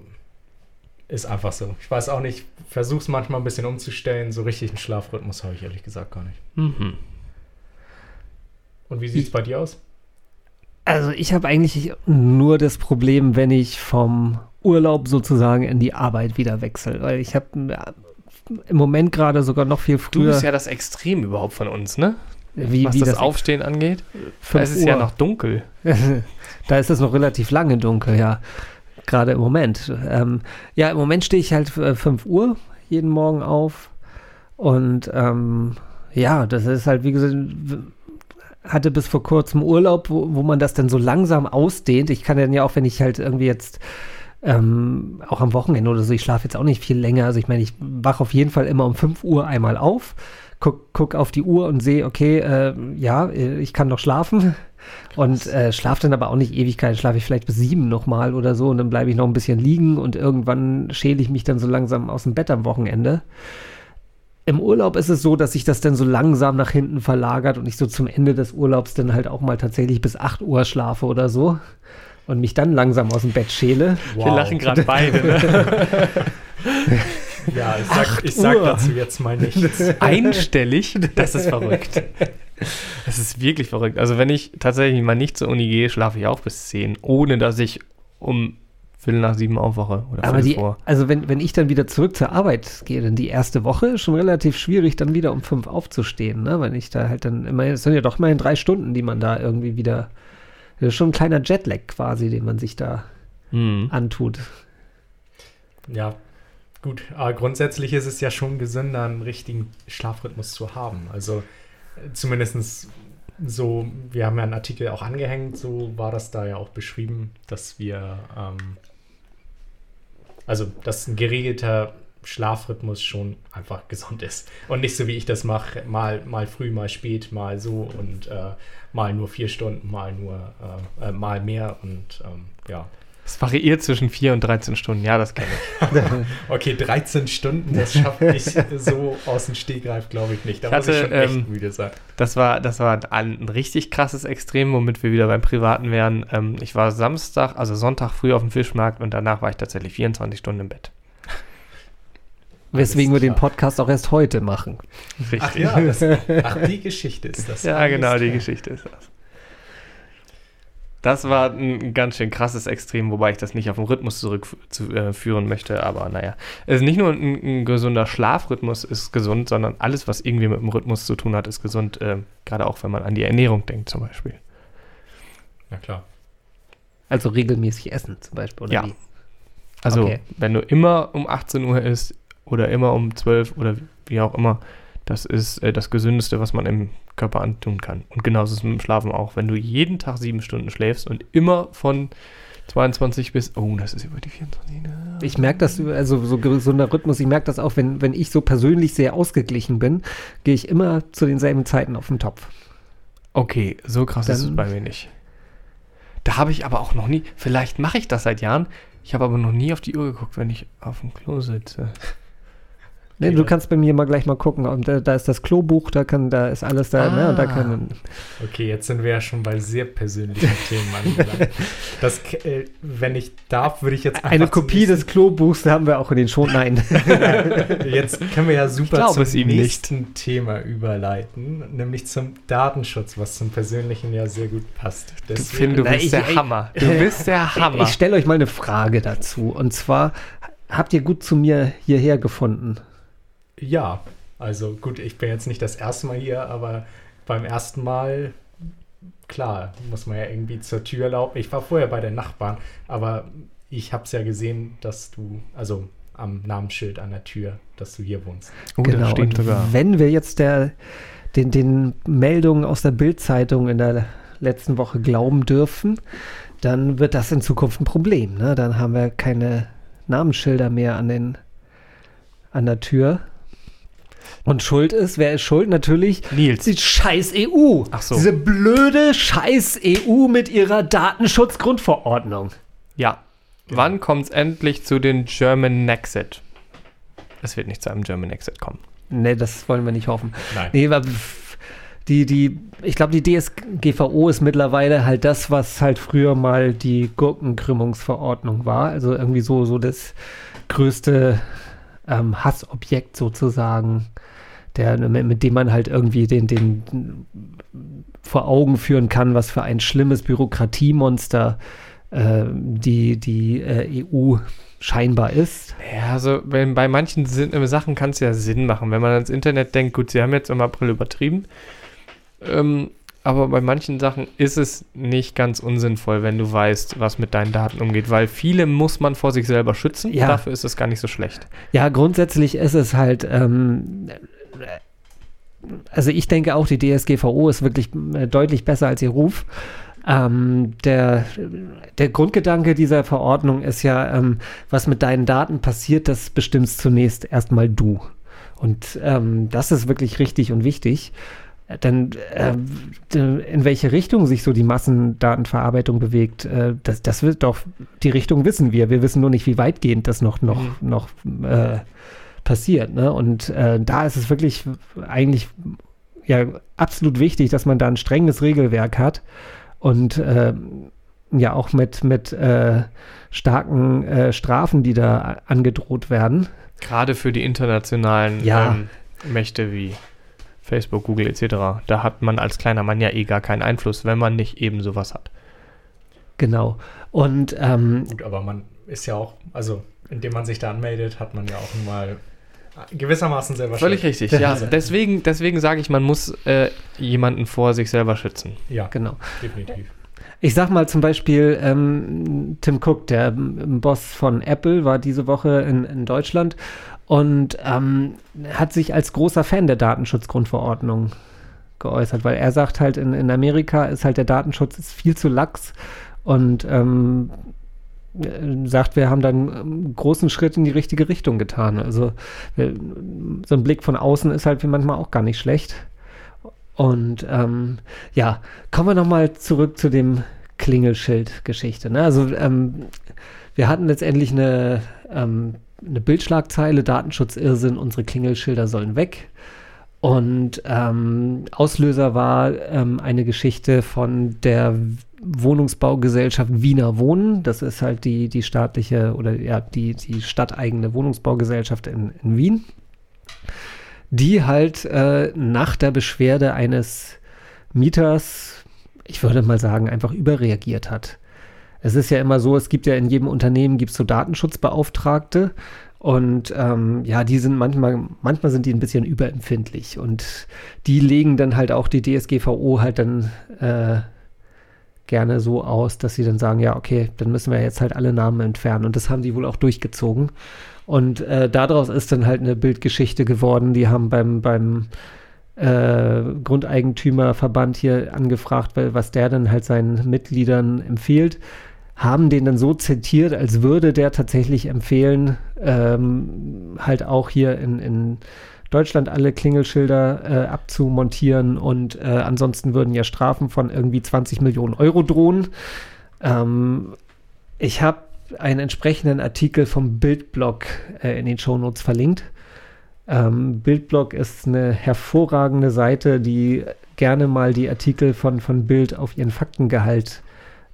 ist einfach so. Ich weiß auch nicht, versuch's manchmal ein bisschen umzustellen. So richtig einen Schlafrhythmus habe ich ehrlich gesagt gar nicht. Mhm. Und wie sieht's bei dir aus? Also ich habe eigentlich nur das Problem, wenn ich vom Urlaub sozusagen in die Arbeit wieder wechsle. Weil ich habe im Moment gerade sogar noch viel Du früher. bist ja das Extrem überhaupt von uns, ne? Wie, Was wie das, das Aufstehen angeht. Da 5 ist es ja noch dunkel. da ist es noch relativ lange dunkel, ja. Gerade im Moment. Ähm, ja, im Moment stehe ich halt äh, 5 Uhr jeden Morgen auf. Und ähm, ja, das ist halt, wie gesagt, hatte bis vor kurzem Urlaub, wo, wo man das dann so langsam ausdehnt. Ich kann dann ja auch, wenn ich halt irgendwie jetzt ähm, auch am Wochenende oder so, ich schlafe jetzt auch nicht viel länger. Also ich meine, ich wache auf jeden Fall immer um 5 Uhr einmal auf, guck, guck auf die Uhr und sehe, okay, äh, ja, äh, ich kann noch schlafen. Und äh, schlafe dann aber auch nicht Ewigkeit, schlafe ich vielleicht bis sieben nochmal oder so und dann bleibe ich noch ein bisschen liegen und irgendwann schäle ich mich dann so langsam aus dem Bett am Wochenende. Im Urlaub ist es so, dass sich das dann so langsam nach hinten verlagert und ich so zum Ende des Urlaubs dann halt auch mal tatsächlich bis 8 Uhr schlafe oder so und mich dann langsam aus dem Bett schäle. Wir lachen gerade beide. Ne? Ja, ich sag, ich sag dazu jetzt mal nichts. Einstellig, das ist verrückt. Das ist wirklich verrückt. Also wenn ich tatsächlich mal nicht zur Uni gehe, schlafe ich auch bis 10, ohne dass ich um Viertel nach sieben aufwache oder Aber die, vor. also wenn, wenn ich dann wieder zurück zur Arbeit gehe, dann die erste Woche ist schon relativ schwierig, dann wieder um fünf aufzustehen, ne? Wenn ich da halt dann immer, es sind ja doch immerhin drei Stunden, die man da irgendwie wieder, das ist schon ein kleiner Jetlag quasi, den man sich da Hm. antut. Ja, gut. Aber grundsätzlich ist es ja schon gesünder, einen richtigen Schlafrhythmus zu haben. Also äh, zumindest so, wir haben ja einen Artikel auch angehängt, so war das da ja auch beschrieben, dass wir, ähm, also dass ein geregelter Schlafrhythmus schon einfach gesund ist. Und nicht so wie ich das mache, mal, mal früh, mal spät, mal so und äh, mal nur vier Stunden, mal nur äh, äh, mal mehr und ähm, ja. Es variiert zwischen 4 und 13 Stunden. Ja, das kenne ich. Okay, 13 Stunden, das schaffe ich so aus dem Stegreif, glaube ich nicht. Da Ich muss ich hatte, schon echt ähm, müde sein. Das war, das war ein, ein richtig krasses Extrem, womit wir wieder beim Privaten wären. Ähm, ich war Samstag, also Sonntag früh auf dem Fischmarkt und danach war ich tatsächlich 24 Stunden im Bett. Weswegen wir den. Podcast auch erst heute machen. Richtig. Ach ja, das, ach, die Geschichte ist das. Ja, genau, die klar. Geschichte ist das. Das war ein ganz schön krasses Extrem, wobei ich das nicht auf den Rhythmus zurückführen äh, möchte, aber naja. Es ist nicht nur ein, ein gesunder Schlafrhythmus ist gesund, sondern alles, was irgendwie mit dem Rhythmus zu tun hat, ist gesund, äh, gerade auch wenn man an die Ernährung denkt zum Beispiel. Na klar. Also regelmäßig essen zum Beispiel, oder Ja. wie? Also, Okay. wenn du immer um 18 Uhr isst oder immer um 12 oder wie auch immer, das ist äh, das Gesündeste, was man im Körper antun kann. Und genauso ist es mit dem Schlafen auch. Wenn du jeden Tag sieben Stunden schläfst und immer von 22 bis, oh, das ist über die 24. ne? Ich merke das, also so gesunder Rhythmus, ich merke das auch, wenn, wenn ich so persönlich sehr ausgeglichen bin, gehe ich immer zu denselben Zeiten auf den Topf. Okay, so krass ist es Dann- bei mir nicht. Da habe ich aber auch noch nie, vielleicht mache ich das seit Jahren, ich habe aber noch nie auf die Uhr geguckt, wenn ich auf dem Klo sitze. Nee, du kannst bei mir mal gleich mal gucken. Und da, da ist das Klobuch, da kann, da ist alles da, ne? Und da Ah. kann, Okay, jetzt sind wir ja schon bei sehr persönlichen Themen angelangt. Das, äh, wenn ich darf, würde ich jetzt einfach eine Kopie des Klobuchs, da haben wir auch in den Schon. Nein. nächsten- Jetzt können wir ja super glaube zum es ihm nicht. nächsten Thema überleiten, nämlich zum Datenschutz, was zum Persönlichen ja sehr gut passt. Du Deswegen- Finn, du bist ich- der ich- Hammer. Du bist der Hammer. Ich stelle euch mal eine Frage dazu. Und zwar, habt ihr gut zu mir hierher gefunden? Ja, also gut, ich bin jetzt nicht das erste Mal hier, aber beim ersten Mal, klar, muss man ja irgendwie zur Tür laufen. Ich war vorher bei den Nachbarn, aber ich habe es ja gesehen, dass du, also am Namensschild an der Tür, dass du hier wohnst. oh, genau. steht Und sogar. wenn wir jetzt der, den, den Meldungen aus der Bild-Zeitung in der letzten Woche glauben dürfen, dann wird das in Zukunft ein Problem. Ne? Dann haben wir keine Namensschilder mehr an, den, an der Tür. Und schuld ist, wer ist schuld? Natürlich Nils. die scheiß EU. Ach so. Diese blöde scheiß EU mit ihrer Datenschutzgrundverordnung. Ja. Wann kommt es endlich zu den German Exit? Es wird nicht zu einem German Exit kommen. Nee, das wollen wir nicht hoffen. Nein. Nee, aber die, die, ich glaube, die DSGVO ist mittlerweile halt das, was halt früher mal die Gurkenkrümmungsverordnung war. Also irgendwie so, so das größte ähm, Hassobjekt sozusagen, der, mit, dem man halt irgendwie den, den vor Augen führen kann, was für ein schlimmes Bürokratiemonster äh, die, die äh, EU scheinbar ist. Ja, also wenn, bei manchen Sinn, äh, Sachen kann es ja Sinn machen. Wenn man ans Internet denkt, gut, sie haben jetzt im April übertrieben. Ähm, aber bei manchen Sachen ist es nicht ganz unsinnvoll, wenn du weißt, was mit deinen Daten umgeht, weil viele muss man vor sich selber schützen. Ja. Dafür ist es gar nicht so schlecht. Ja, grundsätzlich ist es halt, ähm, also ich denke auch, die DSGVO ist wirklich äh, deutlich besser als ihr Ruf. Ähm, der, der Grundgedanke dieser Verordnung ist ja, ähm, was mit deinen Daten passiert, das bestimmst zunächst erstmal du. Und ähm, das ist wirklich richtig und wichtig. Äh, Dann, d- in welche Richtung sich so die Massendatenverarbeitung bewegt, äh, das, das wird doch, die Richtung wissen wir. Wir wissen nur nicht, wie weitgehend das noch, noch, Mhm. noch äh, passiert. Ne? Und äh, da ist es wirklich eigentlich ja, absolut wichtig, dass man da ein strenges Regelwerk hat und äh, ja auch mit, mit äh, starken äh, Strafen, die da angedroht werden. Gerade für die internationalen Ja. ähm, Mächte wie Facebook, Google etc. Da hat man als kleiner Mann ja eh gar keinen Einfluss, wenn man nicht eben sowas hat. Genau. Und ähm, Gut, aber man ist ja auch, also indem man sich da anmeldet, hat man ja auch nun mal gewissermaßen selber Völlig Schuld. richtig, ja. Deswegen, deswegen sage ich, man muss äh, jemanden vor sich selber schützen. Ja, genau. definitiv. Ich sag mal zum Beispiel, ähm, Tim Cook, der ähm, Boss von Apple, war diese Woche in, in Deutschland und ähm, hat sich als großer Fan der Datenschutzgrundverordnung geäußert, weil er sagt halt, in, in Amerika ist halt der Datenschutz ist viel zu lax und ähm, äh, sagt, wir haben dann einen großen Schritt in die richtige Richtung getan. Also so ein Blick von außen ist halt manchmal auch gar nicht schlecht. Und ähm, ja, kommen wir nochmal zurück zu dem Klingelschild-Geschichte. Ne? Also ähm, wir hatten letztendlich eine, ähm, eine Bildschlagzeile, Datenschutzirrsinn, unsere Klingelschilder sollen weg. Und ähm, Auslöser war ähm, eine Geschichte von der Wohnungsbaugesellschaft Wiener Wohnen. Das ist halt die, die staatliche oder ja, die, die stadteigene Wohnungsbaugesellschaft in, in Wien die halt äh, nach der Beschwerde eines Mieters, ich würde mal sagen, einfach überreagiert hat. Es ist ja immer so, es gibt ja in jedem Unternehmen gibt so Datenschutzbeauftragte und ähm, ja, die sind manchmal, manchmal sind die ein bisschen überempfindlich und die legen dann halt auch die DSGVO halt dann äh, gerne so aus, dass sie dann sagen, ja, okay, dann müssen wir jetzt halt alle Namen entfernen und das haben die wohl auch durchgezogen. Und äh, daraus ist dann halt eine Bildgeschichte geworden. Die haben beim, beim äh, Grundeigentümerverband hier angefragt, weil, was der dann halt seinen Mitgliedern empfiehlt. Haben den dann so zitiert, als würde der tatsächlich empfehlen, ähm, halt auch hier in, in Deutschland alle Klingelschilder äh, abzumontieren und äh, ansonsten würden ja Strafen von irgendwie 20 Millionen Euro drohen. Ähm, ich habe einen entsprechenden Artikel vom Bildblog äh, in den Shownotes verlinkt. Ähm, Bildblog ist eine hervorragende Seite, die gerne mal die Artikel von, von Bild auf ihren Faktengehalt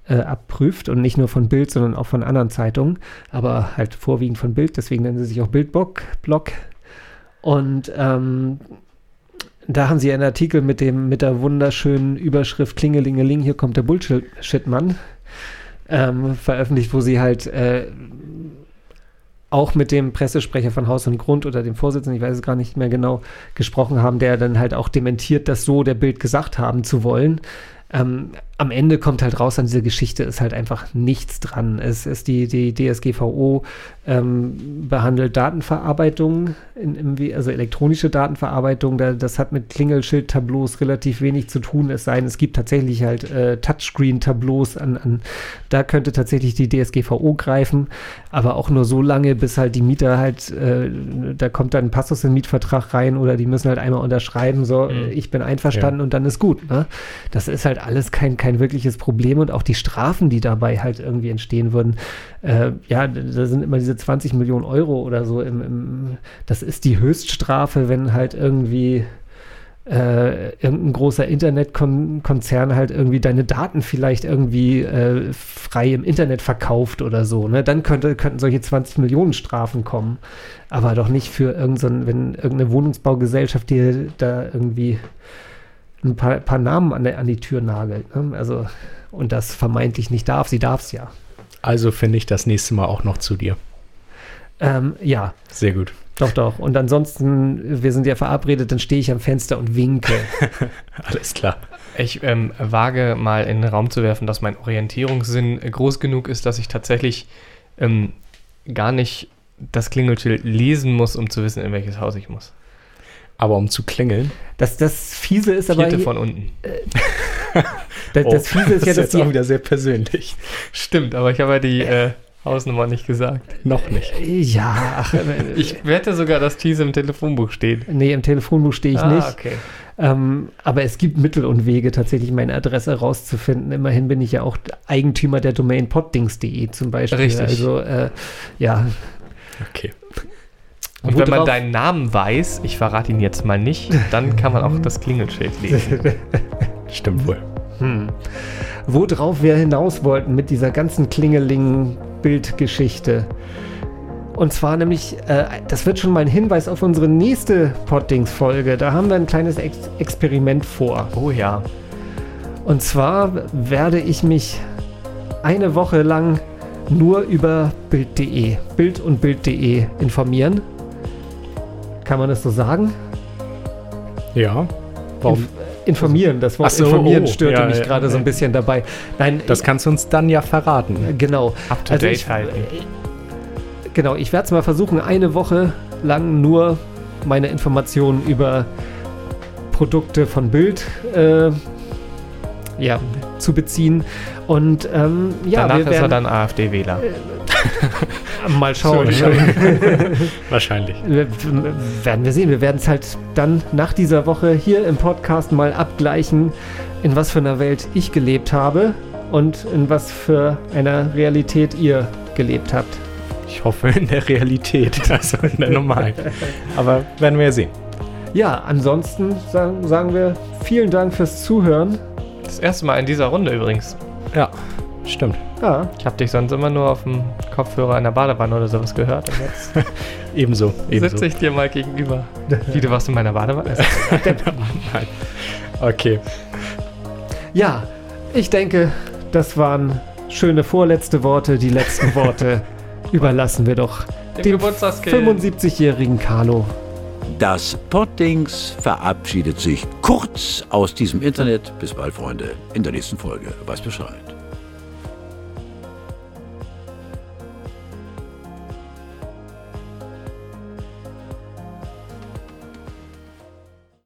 äh, abprüft und nicht nur von Bild, sondern auch von anderen Zeitungen, aber halt vorwiegend von Bild, deswegen nennen sie sich auch Bildblog. Blog. Und ähm, da haben sie einen Artikel mit dem mit der wunderschönen Überschrift Klingelingeling, hier kommt der Bullshit-Mann ähm, veröffentlicht, wo sie halt äh, auch mit dem Pressesprecher von Haus und Grund oder dem Vorsitzenden, ich weiß es gar nicht mehr genau, gesprochen haben, der dann halt auch dementiert, das so der Bild gesagt haben zu wollen. Ähm, am Ende kommt halt raus an dieser Geschichte ist halt einfach nichts dran. Es ist die, die DSGVO ähm, behandelt Datenverarbeitung, in, in, also elektronische Datenverarbeitung. Da, das hat mit Klingelschild-Tableaus relativ wenig zu tun. Es sei denn, es gibt tatsächlich halt äh, Touchscreen-Tableaus an, an, da könnte tatsächlich die DSGVO greifen, aber auch nur so lange, bis halt die Mieter halt, äh, da kommt dann ein Passus im Mietvertrag rein oder die müssen halt einmal unterschreiben, so, mhm. ich bin einverstanden ja. und dann ist gut. Ne? Das ist halt alles kein, kein kein wirkliches Problem und auch die Strafen, die dabei halt irgendwie entstehen würden, äh, ja, da sind immer diese 20 Millionen Euro oder so im, im das ist die Höchststrafe, wenn halt irgendwie äh, irgendein großer Internetkonzern halt irgendwie deine Daten vielleicht irgendwie äh, frei im Internet verkauft oder so, ne? Dann könnte, könnten solche 20 Millionen Strafen kommen. Aber doch nicht für irgendein, wenn irgendeine Wohnungsbaugesellschaft dir da irgendwie ein paar, paar Namen an, der, an die Tür nagelt. Ne? Also, und das vermeintlich nicht darf. Sie darf es ja. Also finde ich das nächste Mal auch noch zu dir. Ähm, ja. Sehr gut. Doch, doch. Und ansonsten, wir sind ja verabredet, dann stehe ich am Fenster und winke. Alles klar. Ich ähm, wage mal in den Raum zu werfen, dass mein Orientierungssinn groß genug ist, dass ich tatsächlich ähm, gar nicht das Klingelschild lesen muss, um zu wissen, in welches Haus ich muss. Aber um zu klingeln. Das, das Fiese ist aber. Vierte von unten. Äh, das, das, Fiese ist das ja, dass ist jetzt auch wieder sehr persönlich. Stimmt, aber ich habe ja die äh, Hausnummer nicht gesagt. Noch nicht. Äh, ja, ach, äh, ich wette sogar, dass diese im Telefonbuch steht. Nee, im Telefonbuch stehe ich ah, nicht. okay. Ähm, aber es gibt Mittel und Wege, tatsächlich meine Adresse rauszufinden. Immerhin bin ich ja auch Eigentümer der Domain poddings.de zum Beispiel. Richtig. Also, äh, ja. Okay. Und wenn man deinen Namen weiß, ich verrate ihn jetzt mal nicht, dann kann man auch das Klingelschild lesen. Stimmt wohl. Hm. Worauf wir hinaus wollten mit dieser ganzen Klingeling-Bildgeschichte. Und zwar nämlich, äh, das wird schon mal ein Hinweis auf unsere nächste Poddings-Folge. Da haben wir ein kleines Ex Experiment vor. Oh ja. Und zwar werde ich mich eine Woche lang nur über Bild.de, Bild und Bild.de informieren. Kann man das so sagen? Ja. Warum? Inf informieren, das Wort so, informieren oh, störte ja, mich ja, gerade ja. so ein bisschen dabei. Nein, das kannst du uns dann ja verraten. Genau. Up to Also date ich- halten. Genau, ich werde es mal versuchen, eine Woche lang nur meine Informationen über Produkte von Bild äh, ja, zu beziehen. Und ähm, ja, Danach wir ist er werden dann AfD-Wähler. mal schauen. Wahrscheinlich. Wir- werden wir sehen. Wir werden es halt dann nach dieser Woche hier im Podcast mal abgleichen, in was für einer Welt ich gelebt habe und in was für einer Realität ihr gelebt habt. Ich hoffe in der Realität, also in der normalen. Aber werden wir ja sehen. Ja, ansonsten sagen, sagen wir vielen Dank fürs Zuhören. Das erste Mal in dieser Runde übrigens. Ja, stimmt. Ja, Ich habe dich sonst immer nur auf dem Kopfhörer in der Badewanne oder sowas gehört. Und jetzt Ebenso. ebenso. sitze ich dir mal gegenüber. Wie, du warst in meiner Badewanne? Nein. Okay. ja, ich denke, das waren schöne vorletzte Worte. Die letzten Worte überlassen wir doch Dem dem Geburtstagskind. 75-jährigen Carlo. Das Poddings verabschiedet sich kurz aus diesem Internet. Bis bald, Freunde. In der nächsten Folge. Weiß Bescheid.